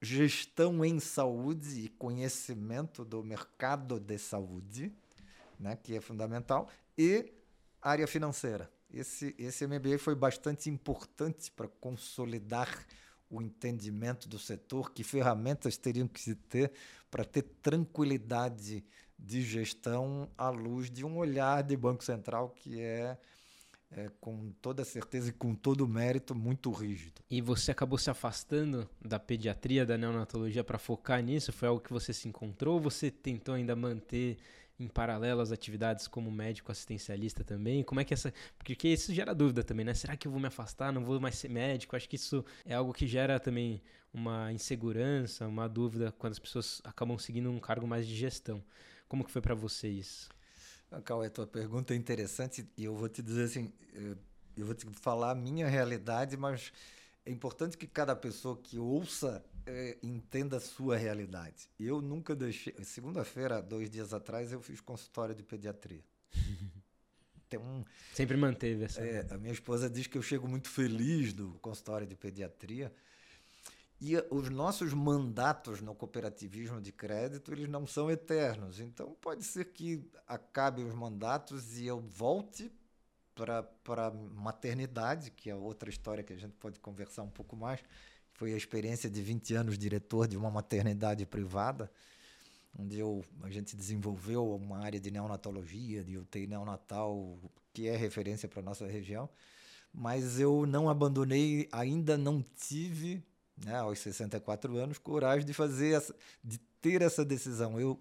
gestão em saúde e conhecimento do mercado de saúde, né, que é fundamental, e área financeira. Esse, esse MBA foi bastante importante para consolidar o entendimento do setor, que ferramentas teriam que se ter para ter tranquilidade de gestão à luz de um olhar de Banco Central que é, é com toda certeza e com todo mérito muito rígido. E você acabou se afastando da pediatria, da neonatologia para focar nisso? Foi algo que você se encontrou ou você tentou ainda manter em paralelo às atividades como médico assistencialista também? Como é que essa. Porque isso gera dúvida também, né? Será que eu vou me afastar? Não vou mais ser médico? Acho que isso é algo que gera também uma insegurança, uma dúvida quando as pessoas acabam seguindo um cargo mais de gestão. Como que foi para você isso? Ah, Cauê, tua pergunta é interessante e eu vou te dizer assim, eu vou te falar a minha realidade, mas é importante que cada pessoa que ouça é, entenda a sua realidade. Eu nunca deixei. Segunda-feira, dois dias atrás, eu fiz consultório de pediatria. *laughs* Tem um, Sempre manteve essa. É, a minha esposa diz que eu chego muito feliz do consultório de pediatria. E os nossos mandatos no cooperativismo de crédito, eles não são eternos. Então, pode ser que acabe os mandatos e eu volte para a maternidade, que é outra história que a gente pode conversar um pouco mais foi a experiência de 20 anos diretor de uma maternidade privada, onde eu, a gente desenvolveu uma área de neonatologia, de UTI neonatal, que é referência para a nossa região. Mas eu não abandonei, ainda não tive, né, aos 64 anos, coragem de fazer essa, de ter essa decisão. Eu,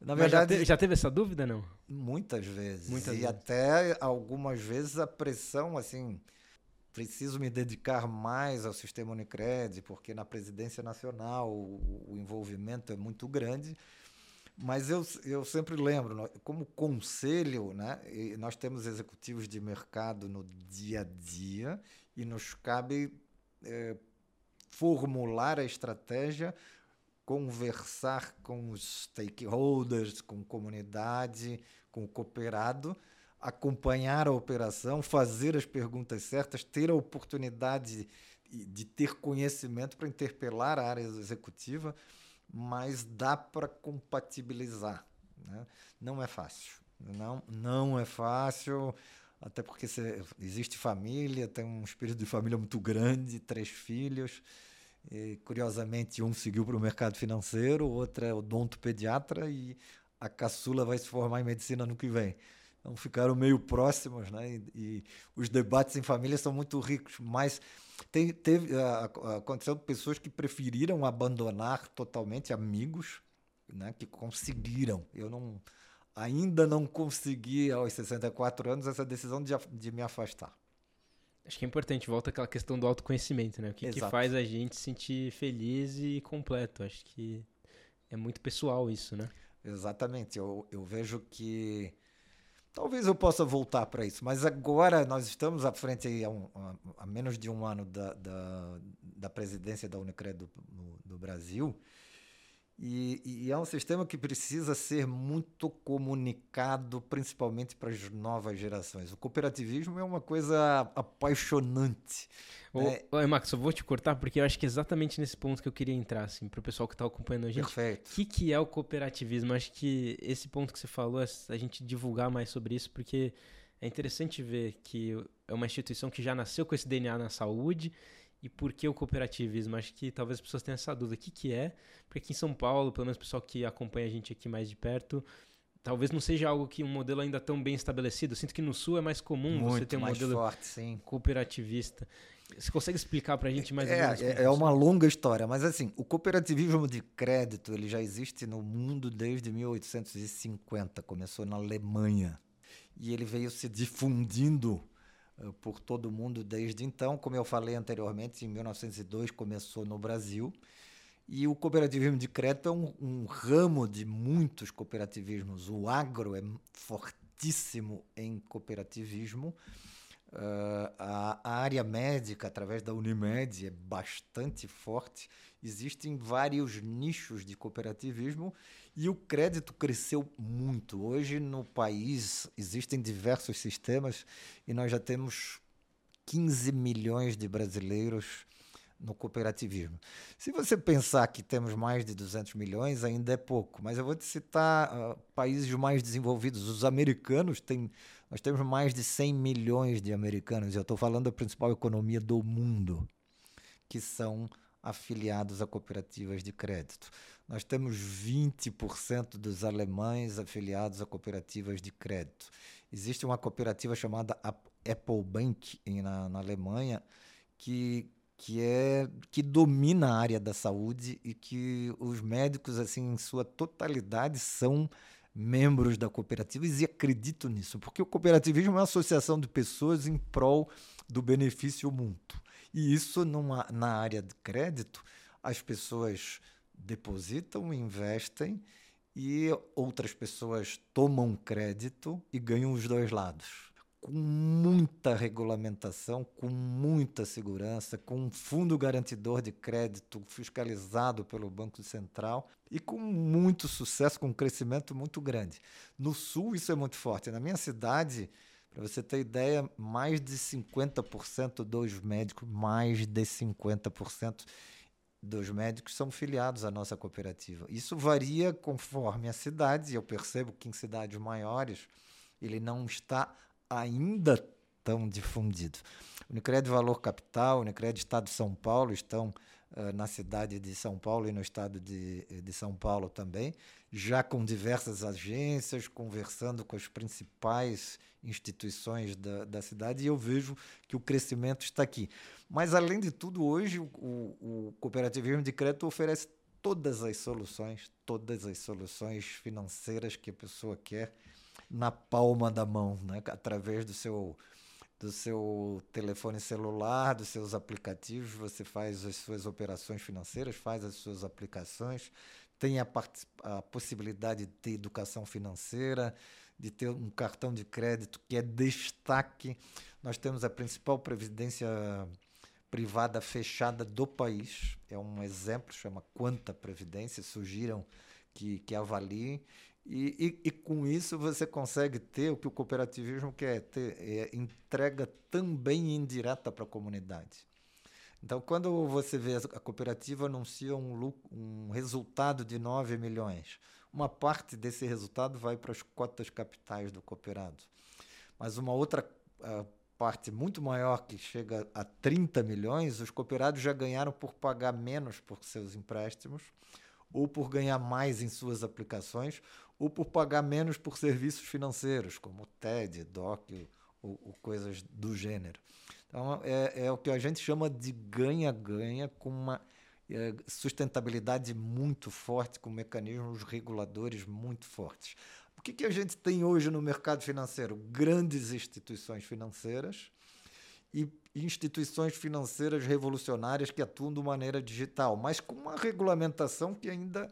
na verdade, já teve, já, teve, essa dúvida não? Muitas vezes. Muitas e vezes. até algumas vezes a pressão assim, preciso me dedicar mais ao sistema Unicred, porque na presidência nacional o, o envolvimento é muito grande. Mas eu, eu sempre lembro, como conselho, né, nós temos executivos de mercado no dia a dia e nos cabe é, formular a estratégia, conversar com os stakeholders, com comunidade, com o cooperado, acompanhar a operação, fazer as perguntas certas, ter a oportunidade de, de ter conhecimento para interpelar a área executiva, mas dá para compatibilizar. Né? Não é fácil. Não, não é fácil, até porque cê, existe família, tem um espírito de família muito grande, três filhos. E, curiosamente, um seguiu para o mercado financeiro, outro é odontopediatra e a caçula vai se formar em medicina no que vem. Então ficaram meio próximos, né? E, e, os debates em família são muito ricos, mas tem, teve, aconteceu pessoas que preferiram abandonar totalmente amigos, né? Que conseguiram. Eu não, ainda não consegui aos 64 anos essa decisão de, de me afastar. Acho que é importante, volta aquela questão do autoconhecimento, né? O que, que faz a gente se sentir feliz e completo. Acho que é muito pessoal isso, né? Exatamente. Eu, eu vejo que talvez eu possa voltar para isso, mas agora nós estamos à frente a, um, menos de um ano da, da, da presidência da Unicred do, do Brasil. E, e, é um sistema que precisa ser muito comunicado, principalmente para as novas gerações. O cooperativismo é uma coisa apaixonante. Ô, né? ô, Max, eu vou te cortar porque eu acho que é exatamente nesse ponto que eu queria entrar, assim, para o pessoal que está acompanhando a gente. Perfeito. O que, que é o cooperativismo? Acho que esse ponto que você falou, é a gente divulgar mais sobre isso, porque é interessante ver que é uma instituição que já nasceu com esse DNA na saúde e por que o cooperativismo? Acho que talvez as pessoas tenham essa dúvida. O que, que é? Porque aqui em São Paulo, pelo menos o pessoal que acompanha a gente aqui mais de perto, talvez não seja algo que um modelo ainda tão bem estabelecido. Eu sinto que no Sul é mais comum Muito você ter um modelo forte, cooperativista. Você consegue explicar para a gente mais é, ou menos? É, é uma longa história, mas assim, o cooperativismo de crédito ele já existe no mundo desde 1850, começou na Alemanha e ele veio se difundindo por todo mundo desde então. Como eu falei anteriormente, em 1902 começou no Brasil. E o cooperativismo de crédito é um, um ramo de muitos cooperativismos. O agro é fortíssimo em cooperativismo. Uh, a, a, área médica, através da Unimed, é bastante forte. Existem vários nichos de cooperativismo e o crédito cresceu muito. Hoje, no país, existem diversos sistemas e nós já temos 15 milhões de brasileiros no cooperativismo. Se você pensar que temos mais de 200 milhões, ainda é pouco, mas eu vou te citar uh, países mais desenvolvidos. Os americanos têm. Nós temos mais de 100 milhões de americanos, eu estou falando da principal economia do mundo, que são afiliados a cooperativas de crédito. Nós temos 20% dos alemães afiliados a cooperativas de crédito. Existe uma cooperativa chamada Apple Bank na, na Alemanha que, que é que domina a área da saúde e que os médicos assim em sua totalidade são membros da cooperativa e acredito nisso, porque o cooperativismo é uma associação de pessoas em prol do benefício mútuo. E isso numa, na área de crédito, as pessoas depositam, investem e outras pessoas tomam crédito e ganham os dois lados. Com muita regulamentação, com muita segurança, com um fundo garantidor de crédito fiscalizado pelo Banco Central e com muito sucesso, com um crescimento muito grande. No Sul, isso é muito forte. Na minha cidade, para você ter ideia, mais de 50% dos médicos, mais de 50% dos médicos são filiados à nossa cooperativa. Isso varia conforme a cidade, eu percebo que em cidades maiores ele não está ainda tão difundido. Unicred Valor Capital, Unicred Estado de São Paulo estão uh, na cidade de São Paulo e no estado de, de São Paulo também, já com diversas agências, conversando com as principais instituições da, da cidade, e eu vejo que o crescimento está aqui. Mas, além de tudo, hoje o, o cooperativismo de crédito oferece todas as soluções, todas as soluções financeiras que a pessoa quer na palma da mão, né? através do seu do seu telefone celular, dos seus aplicativos, você faz as suas operações financeiras, faz as suas aplicações, tem a, a possibilidade de ter educação financeira, de ter um cartão de crédito que é destaque. Nós temos a principal previdência privada fechada do país. É um exemplo, chama Quanta Previdência, surgiram que, que avaliem. E, e, e, com isso você consegue ter o que o cooperativismo quer ter, é entrega também indireta para a comunidade. Então, quando você vê a cooperativa anuncia um, um resultado de 9 milhões, uma parte desse resultado vai para as cotas capitais do cooperado. Mas uma outra uh, parte muito maior, que chega a 30 milhões, os cooperados já ganharam por pagar menos por seus empréstimos, ou por ganhar mais em suas aplicações, ou por pagar menos por serviços financeiros, como TED, DOC ou, ou coisas do gênero. Então, é, é, o que a gente chama de ganha-ganha com uma é, sustentabilidade muito forte, com mecanismos reguladores muito fortes. O que, que a gente tem hoje no mercado financeiro? Grandes instituições financeiras e instituições financeiras revolucionárias que atuam de maneira digital, mas com uma regulamentação que ainda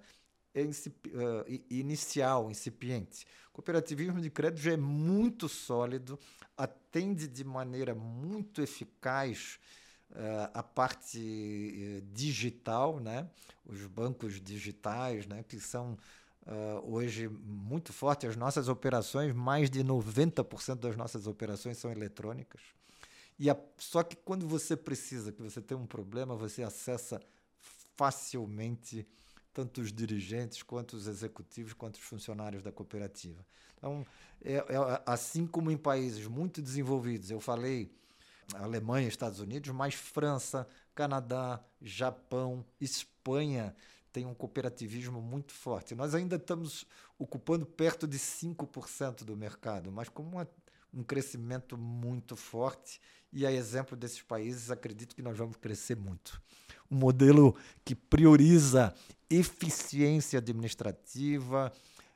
é uh, inicial, incipiente. O cooperativismo de crédito já é muito sólido, atende de maneira muito eficaz uh, a parte uh, digital, né? os bancos digitais, né? que são hoje muito fortes. As nossas operações, mais de 90% das nossas operações são eletrônicas. E a, só que quando você precisa, que você tem um problema, você acessa facilmente tanto os dirigentes quanto os executivos quanto os funcionários da cooperativa. Então, é, é, assim como em países muito desenvolvidos, eu falei Alemanha, Estados Unidos, mas França, Canadá, Japão, Espanha tem um cooperativismo muito forte. Nós ainda estamos ocupando perto de 5% do mercado, mas com uma, um crescimento muito forte. E a exemplo desses países, acredito que nós vamos crescer muito. Um modelo que prioriza eficiência administrativa,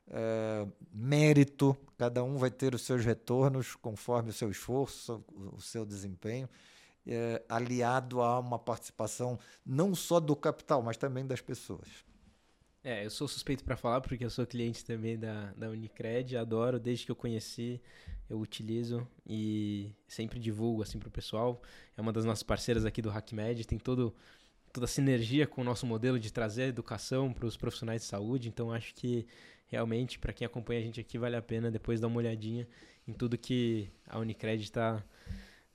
é, mérito, cada um vai ter os seus retornos conforme o seu esforço, o seu desempenho, é, aliado a uma participação não só do capital, mas também das pessoas. É, eu sou suspeito para falar porque eu sou cliente também da, da Unicred, adoro, desde que eu conheci, eu utilizo e sempre divulgo assim para o pessoal. É uma das nossas parceiras aqui do HackMed, tem todo toda a sinergia com o nosso modelo de trazer educação para os profissionais de saúde. Então, acho que realmente, para quem acompanha a gente aqui, vale a pena depois dar uma olhadinha em tudo que a Unicred está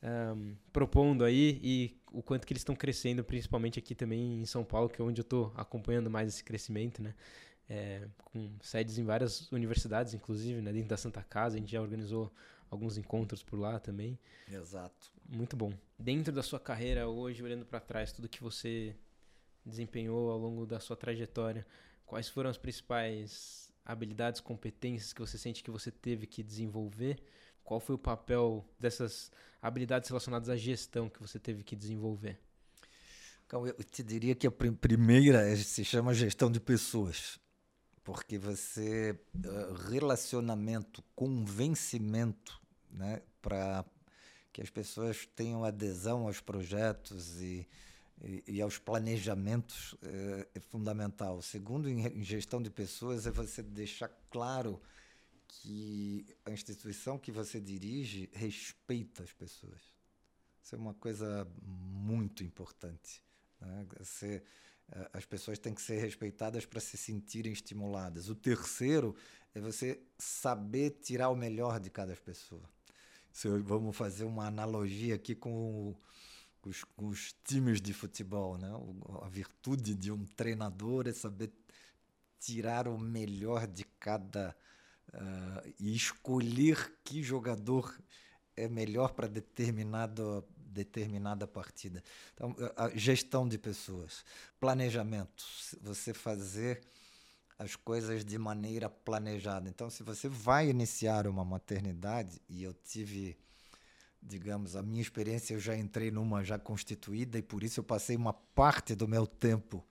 um, propondo aí e o quanto que eles estão crescendo, principalmente aqui também em São Paulo, que é onde eu estou acompanhando mais esse crescimento, né? É, com sedes em várias universidades, inclusive, né? dentro da Santa Casa, a gente já organizou alguns encontros por lá também. Exato. Muito bom. Dentro da sua carreira hoje, olhando para trás, tudo que você desempenhou ao longo da sua trajetória, quais foram as principais habilidades, competências que você sente que você teve que desenvolver? Qual foi o papel dessas habilidades relacionadas à gestão que você teve que desenvolver? Então, eu te diria que a primeira é, se chama gestão de pessoas porque você relacionamento, convencimento, né, para que as pessoas tenham adesão aos projetos e, e, e aos planejamentos é, é fundamental. Segundo, em, gestão de pessoas, é você deixar claro que a instituição que você dirige respeita as pessoas. Isso é uma coisa muito importante. Né? Você as pessoas têm que ser respeitadas para se sentirem estimuladas. O terceiro é você saber tirar o melhor de cada pessoa. Se vamos fazer uma analogia aqui com, com, os, com os, times de futebol, né? A virtude de um treinador é saber tirar o melhor de cada uh, e escolher que jogador é melhor para determinado determinada partida. Então, gestão de pessoas, planejamento, você fazer as coisas de maneira planejada. Então, se você vai iniciar uma maternidade, e eu tive, digamos, a minha experiência, eu já entrei numa já constituída e por isso eu passei uma parte do meu tempo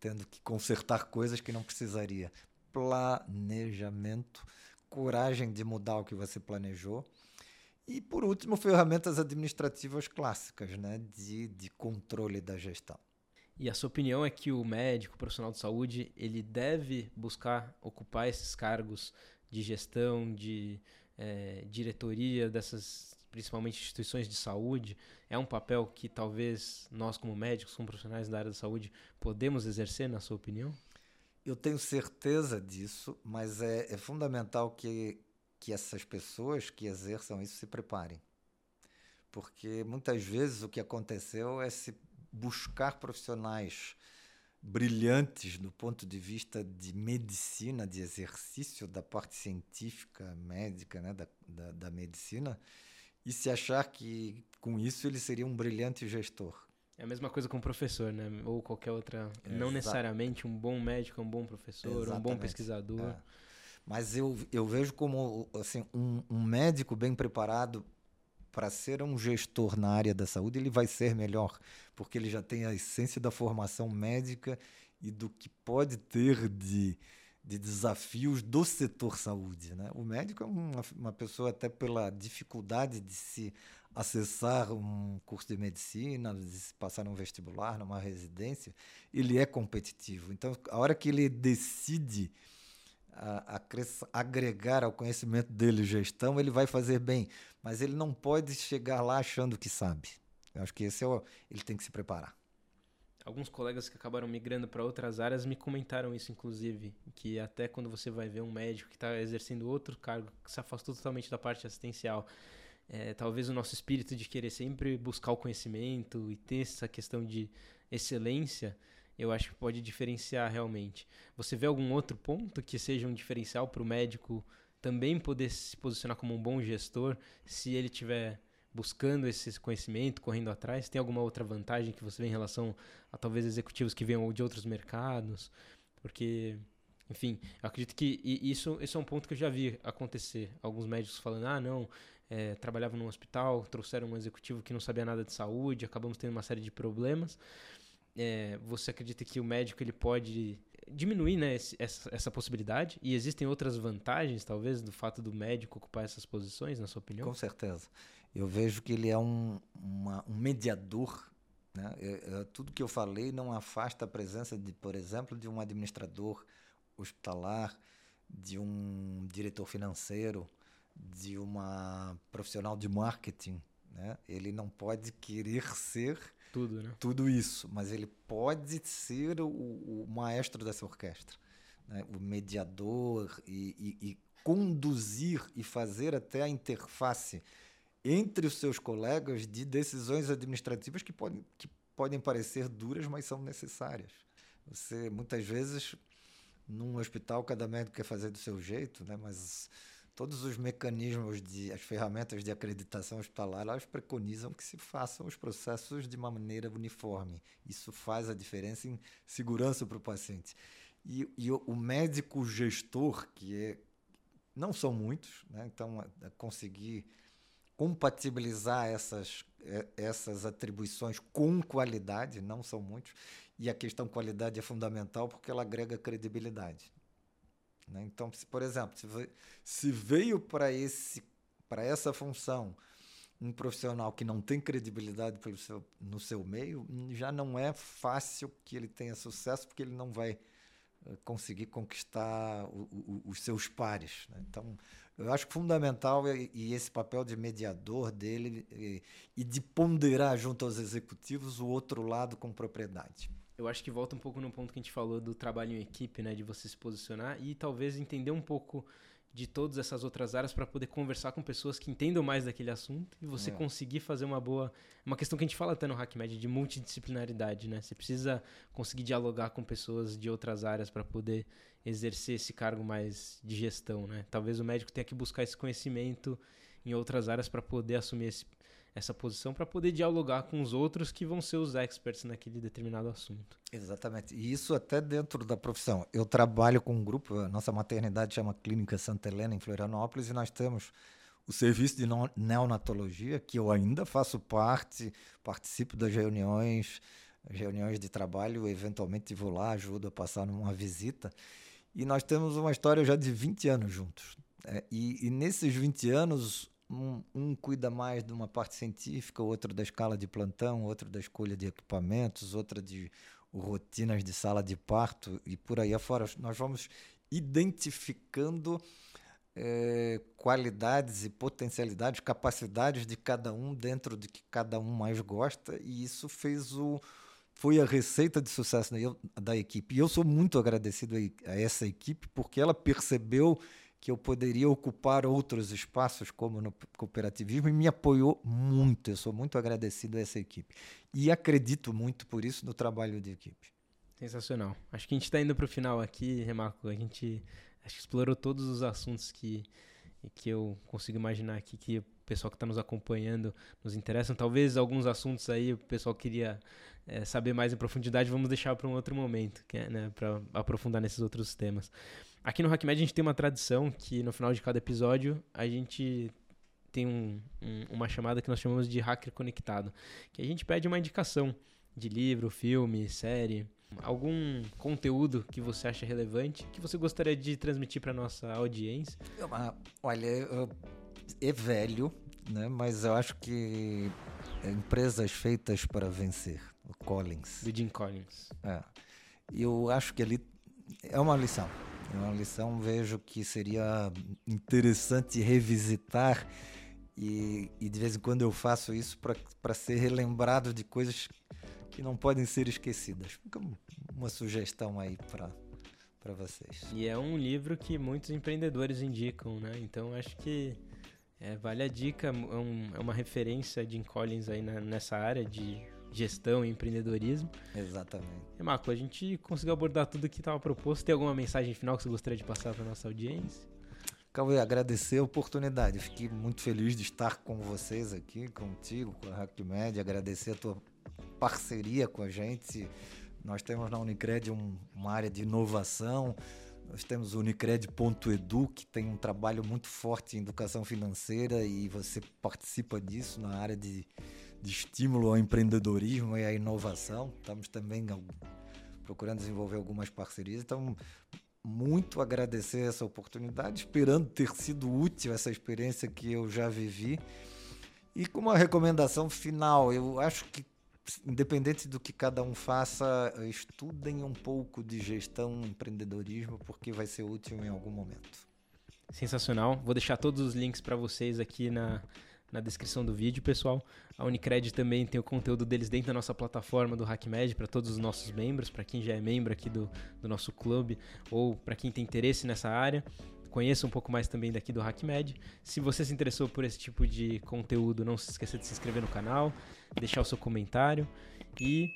tendo que consertar coisas que não precisaria. Planejamento, coragem de mudar o que você planejou e, por último, ferramentas administrativas clássicas né, de, de controle da gestão. E a sua opinião é que o médico, o profissional de saúde, ele deve buscar ocupar esses cargos de gestão, de é, diretoria dessas, principalmente instituições de saúde? É um papel que talvez nós, como médicos, como profissionais da área da saúde, podemos exercer, na sua opinião? Eu tenho certeza disso, mas é, é fundamental que que essas pessoas que exerçam isso se preparem. Porque muitas vezes o que aconteceu é se buscar profissionais brilhantes do ponto de vista de medicina, de exercício da parte científica, médica, né, da, da, da medicina, e se achar que com isso ele seria um brilhante gestor. É a mesma coisa com o professor, né? Ou qualquer outra. Exato. Não necessariamente um bom médico é um bom professor, Exatamente. um bom pesquisador. É. Mas eu, eu vejo como assim, um, um médico bem preparado para ser um gestor na área da saúde, ele vai ser melhor, porque ele já tem a essência da formação médica e do que pode ter de, de desafios do setor saúde. Né? O médico é uma, uma pessoa, até pela dificuldade de se acessar um curso de medicina, de se passar um vestibular, numa residência, ele é competitivo. Então, a hora que ele decide a, a agregar ao conhecimento dele gestão, ele vai fazer bem, mas ele não pode chegar lá achando que sabe. Eu acho que esse é o, ele tem que se preparar. Alguns colegas que acabaram migrando para outras áreas me comentaram isso, inclusive, que até quando você vai ver um médico que está exercendo outro cargo, que se afastou totalmente da parte assistencial, é, talvez o nosso espírito de querer sempre buscar o conhecimento e ter essa questão de excelência eu acho que pode diferenciar realmente. Você vê algum outro ponto que seja um diferencial para o médico também poder se posicionar como um bom gestor, se ele tiver buscando esse conhecimento, correndo atrás? Tem alguma outra vantagem que você vê em relação a talvez executivos que venham de outros mercados? Porque, enfim, acredito que isso, isso é um ponto que eu já vi acontecer. Alguns médicos falando, ah, não, é, trabalhavam num hospital, trouxeram um executivo que não sabia nada de saúde, acabamos tendo uma série de problemas é, você acredita que o médico ele pode diminuir né, essa, essa, possibilidade? E existem outras vantagens, talvez, do fato do médico ocupar essas posições, na sua opinião? Com certeza. Eu vejo que ele é um, uma, um mediador. Né? É, é, tudo que eu falei não afasta a presença, de, por exemplo, de um administrador hospitalar, de um diretor financeiro, de uma profissional de marketing. Né? Ele não pode querer ser tudo, né? Tudo isso, mas ele pode ser o, o maestro dessa orquestra, né? o mediador e, e, e conduzir e fazer até a interface entre os seus colegas de decisões administrativas que podem, que podem parecer duras, mas são necessárias. Você, muitas vezes, num hospital, cada médico quer fazer do seu jeito, né? mas todos os mecanismos de as ferramentas de acreditação hospitalar elas preconizam que se façam os processos de uma maneira uniforme. Isso faz a diferença em segurança para o paciente. E, e o, o, médico gestor que é não são muitos né? então a, a conseguir compatibilizar essas é, essas atribuições com qualidade não são muitos. E a questão qualidade é fundamental porque ela agrega credibilidade né? Então, se, por exemplo, se, veio para esse para essa função um profissional que não tem credibilidade pelo seu, no seu meio, já não é fácil que ele tenha sucesso, porque ele não vai uh, conseguir conquistar o, o, os seus pares. Né? Então, eu acho fundamental e, e, esse papel de mediador dele e, e de ponderar junto aos executivos o outro lado com propriedade eu acho que volta um pouco no ponto que a gente falou do trabalho em equipe, né, de você se posicionar e talvez entender um pouco de todas essas outras áreas para poder conversar com pessoas que entendam mais daquele assunto e você é. conseguir fazer uma boa, uma questão que a gente fala até no HackMed de multidisciplinaridade, né? Você precisa conseguir dialogar com pessoas de outras áreas para poder exercer esse cargo mais de gestão, né? Talvez o médico tenha que buscar esse conhecimento em outras áreas para poder assumir esse, essa posição para poder dialogar com os outros que vão ser os experts naquele determinado assunto. Exatamente. E isso até dentro da profissão. Eu trabalho com um grupo, a nossa maternidade chama Clínica Santa Helena, em Florianópolis, e nós temos o serviço de neonatologia, que eu ainda faço parte, participo das reuniões, reuniões de trabalho, eventualmente vou lá, ajudo a passar numa visita. E nós temos uma história já de 20 anos juntos. É, e, e nesses 20 anos, um, um, cuida mais de uma parte científica, outro da escala de plantão, outro da escolha de equipamentos, outra de rotinas de sala de parto e por aí afora. Nós vamos identificando é, qualidades e potencialidades, capacidades de cada um dentro de que cada um mais gosta e isso fez o foi a receita de sucesso da, da equipe. E eu sou muito agradecido a, a essa equipe porque ela percebeu que eu poderia ocupar outros espaços, como no cooperativismo, e me apoiou muito. Eu sou muito agradecido a essa equipe. E acredito muito, por isso, no trabalho de equipe. Sensacional. Acho que a gente está indo para o final aqui, Remarco. A gente acho que explorou todos os assuntos que, que eu consigo imaginar aqui que pessoal que está nos acompanhando nos interessam. Talvez alguns assuntos aí o pessoal queria é, saber mais em profundidade, vamos deixar para um outro momento, é, né, para aprofundar nesses outros temas. Aqui no HackMed a gente tem uma tradição que no final de cada episódio a gente tem um, um, uma chamada que nós chamamos de hacker conectado, que a gente pede uma indicação de livro, filme, série, algum conteúdo que você acha relevante, que você gostaria de transmitir para nossa audiência. Olha, é velho, né? Mas eu acho que empresas feitas para vencer, o Collins. Do Jim Collins. É. Eu acho que ali é uma lição. É uma lição, vejo que seria interessante revisitar e, e de vez em quando eu faço isso para ser relembrado de coisas que não podem ser esquecidas. Uma sugestão aí para para vocês. E é um livro que muitos empreendedores indicam, né? Então acho que é, vale a dica, é, um, é, uma referência de Collins aí na, nessa área de gestão e empreendedorismo. Exatamente. E Marco, a gente conseguiu abordar tudo que estava proposto. Tem alguma mensagem final que você gostaria de passar para nossa audiência? Cauê, agradecer a oportunidade. Fiquei muito feliz de estar com vocês aqui, contigo, com a HackMed. Agradecer a tua parceria com a gente. Nós temos na Unicred um, uma área de inovação. Nós temos o Unicred.edu, que tem um trabalho muito forte em educação financeira e você participa disso na área de de estímulo ao empreendedorismo e à inovação. Estamos também procurando desenvolver algumas parcerias. Então, muito agradecer essa oportunidade, esperando ter sido útil essa experiência que eu já vivi. E com uma recomendação final, eu acho que, independente do que cada um faça, estudem um pouco de gestão, empreendedorismo, porque vai ser útil em algum momento. Sensacional. Vou deixar todos os links para vocês aqui na, na descrição do vídeo, pessoal. A Unicred também tem o conteúdo deles dentro da nossa plataforma do HackMed para todos os nossos membros, para quem já é membro aqui do, do nosso clube ou para quem tem interesse nessa área. Conheça um pouco mais também daqui do HackMed. Se você se interessou por esse tipo de conteúdo, não se esqueça de se inscrever no canal, deixar o seu comentário e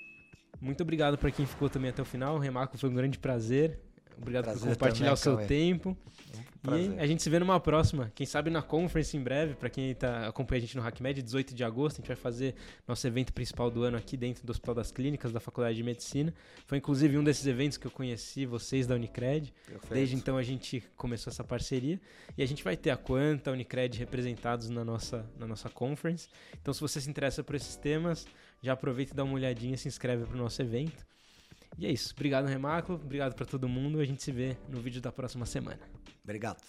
muito obrigado para quem ficou também até o final. Remarco, foi um grande prazer. Obrigado prazer por compartilhar também, o seu tempo. E a gente se vê numa próxima. Quem sabe na conference em breve, para quem tá, acompanha a gente no HackMed, 18 de agosto, a gente vai fazer nosso evento principal do ano aqui dentro do Hospital das Clínicas da Faculdade de Medicina. Foi inclusive um desses eventos que eu conheci vocês da Unicred. Perfeito. Desde então a gente começou essa parceria e a gente vai ter a Quanta, a Unicred representados na nossa, na nossa conference. Então se você se interessa por esses temas, já aproveita e dá uma olhadinha, e se inscreve para o nosso evento. E é isso. Obrigado, Remarco. Obrigado para todo mundo. A gente se vê no vídeo da próxima semana. Obrigado.